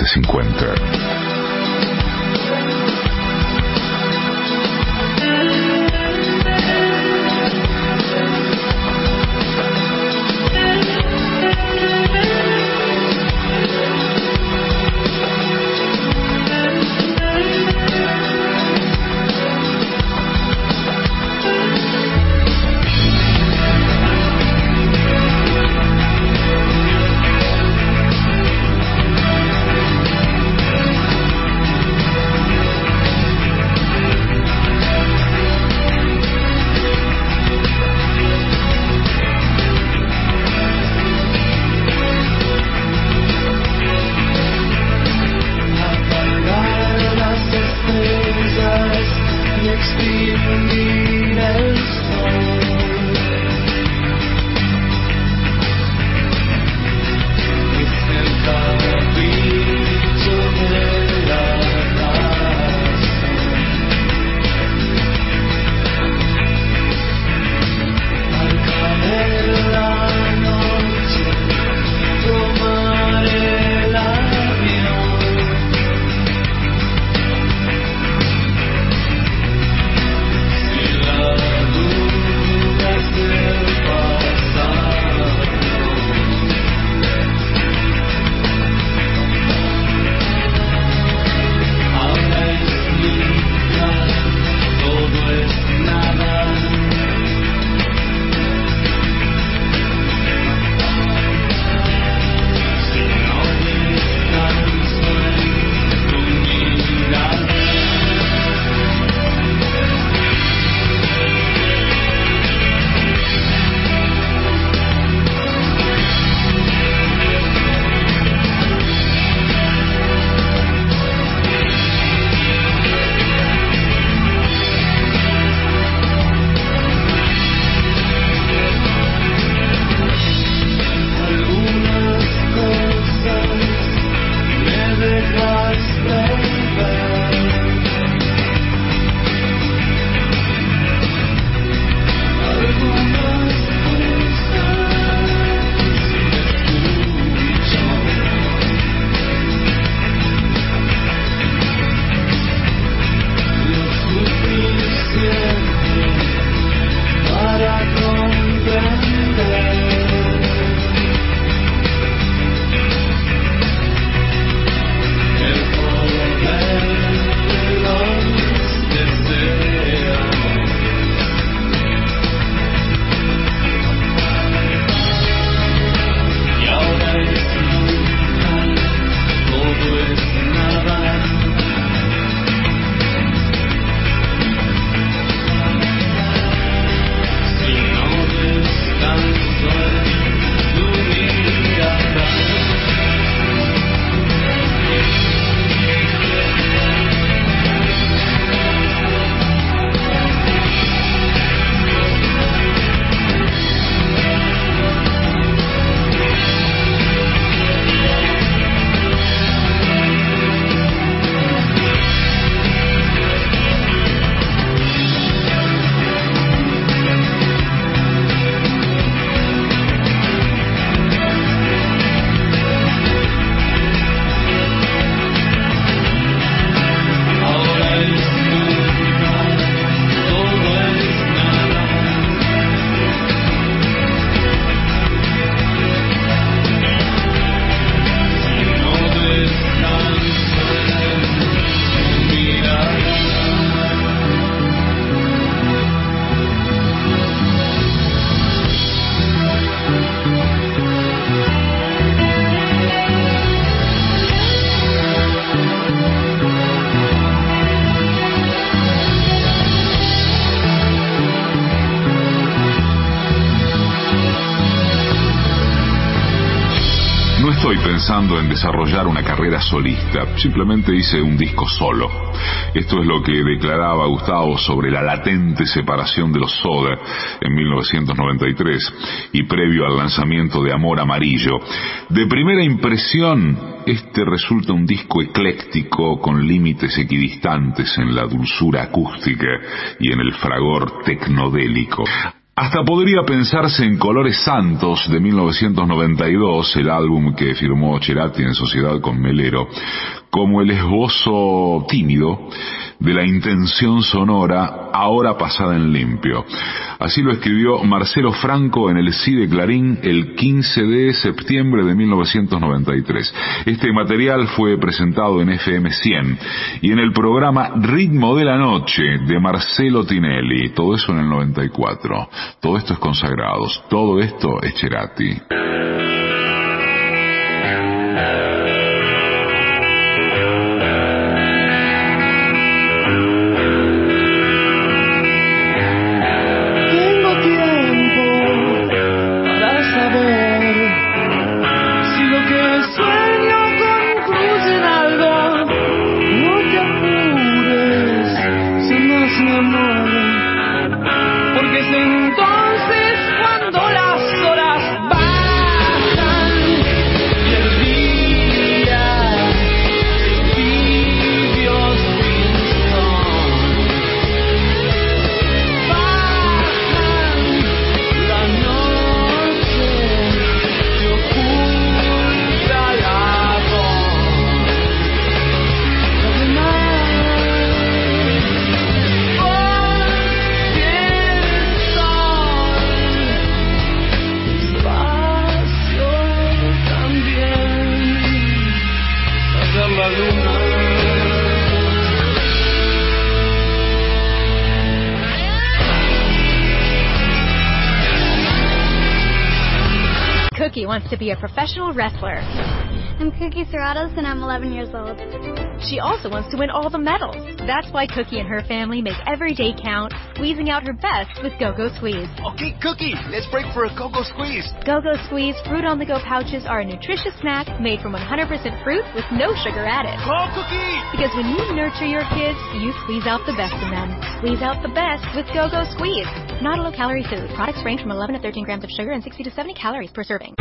750. Desarrollar una carrera solista, simplemente hice un disco solo. Esto es lo que declaraba Gustavo sobre la latente separación de los Soda en 1993 y previo al lanzamiento de Amor Amarillo. De primera impresión, este resulta un disco ecléctico con límites equidistantes en la dulzura acústica y en el fragor tecnodélico. Hasta podría pensarse en Colores Santos de 1992, el álbum que firmó Cerati en sociedad con Melero, como el esbozo tímido de la intención sonora ahora pasada en limpio. Así lo escribió Marcelo Franco en el Sí de Clarín el 15 de septiembre de 1993. Este material fue presentado en FM 100 y en el programa Ritmo de la Noche de Marcelo Tinelli. Todo eso en el 94. Todo esto es consagrados. Todo esto es Cerati. To be a professional wrestler. I'm Cookie Serratos and I'm 11 years old. She also wants to win all the medals. That's why Cookie and her family make every day count, squeezing out her best with Go-Go Squeeze. Okay, Cookie, let's break for a Go-Go Squeeze. Go-Go Squeeze fruit on the go pouches are a nutritious snack made from 100% fruit with no sugar added. Go, Cookie! Because when you nurture your kids, you squeeze out the best in them. Squeeze out the best with Go-Go Squeeze. Not a low-calorie food. Products range from 11 to 13 grams of sugar and 60 to 70 calories per serving.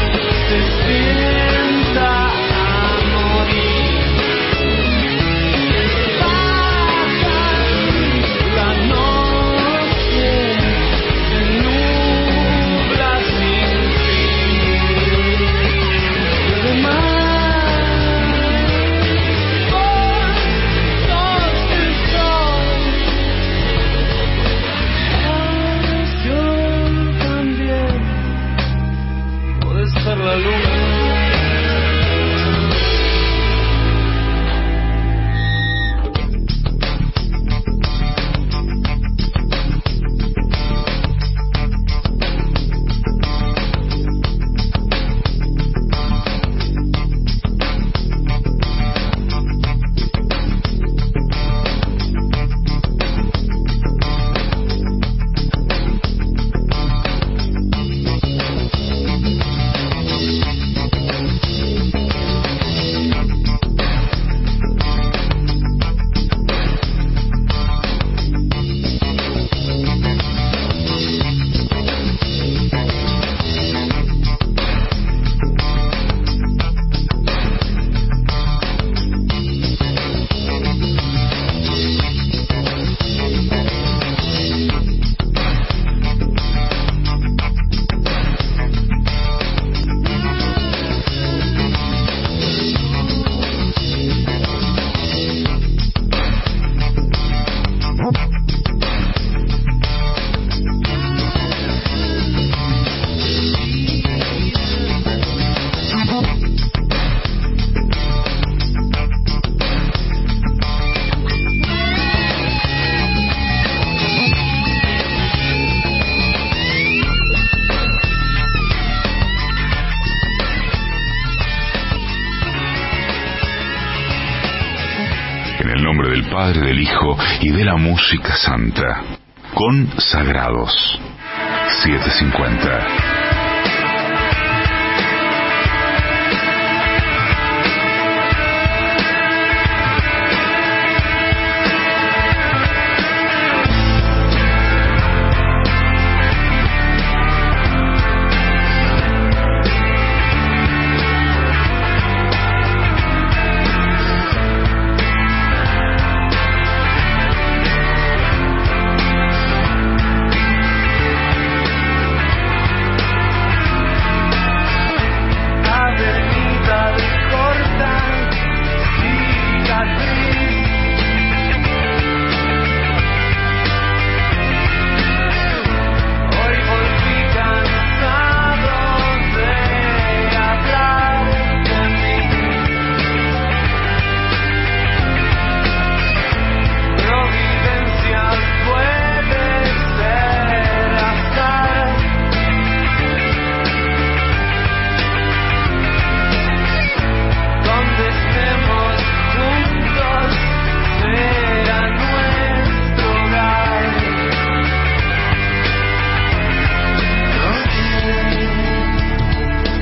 La música santa. Consagrados. 750.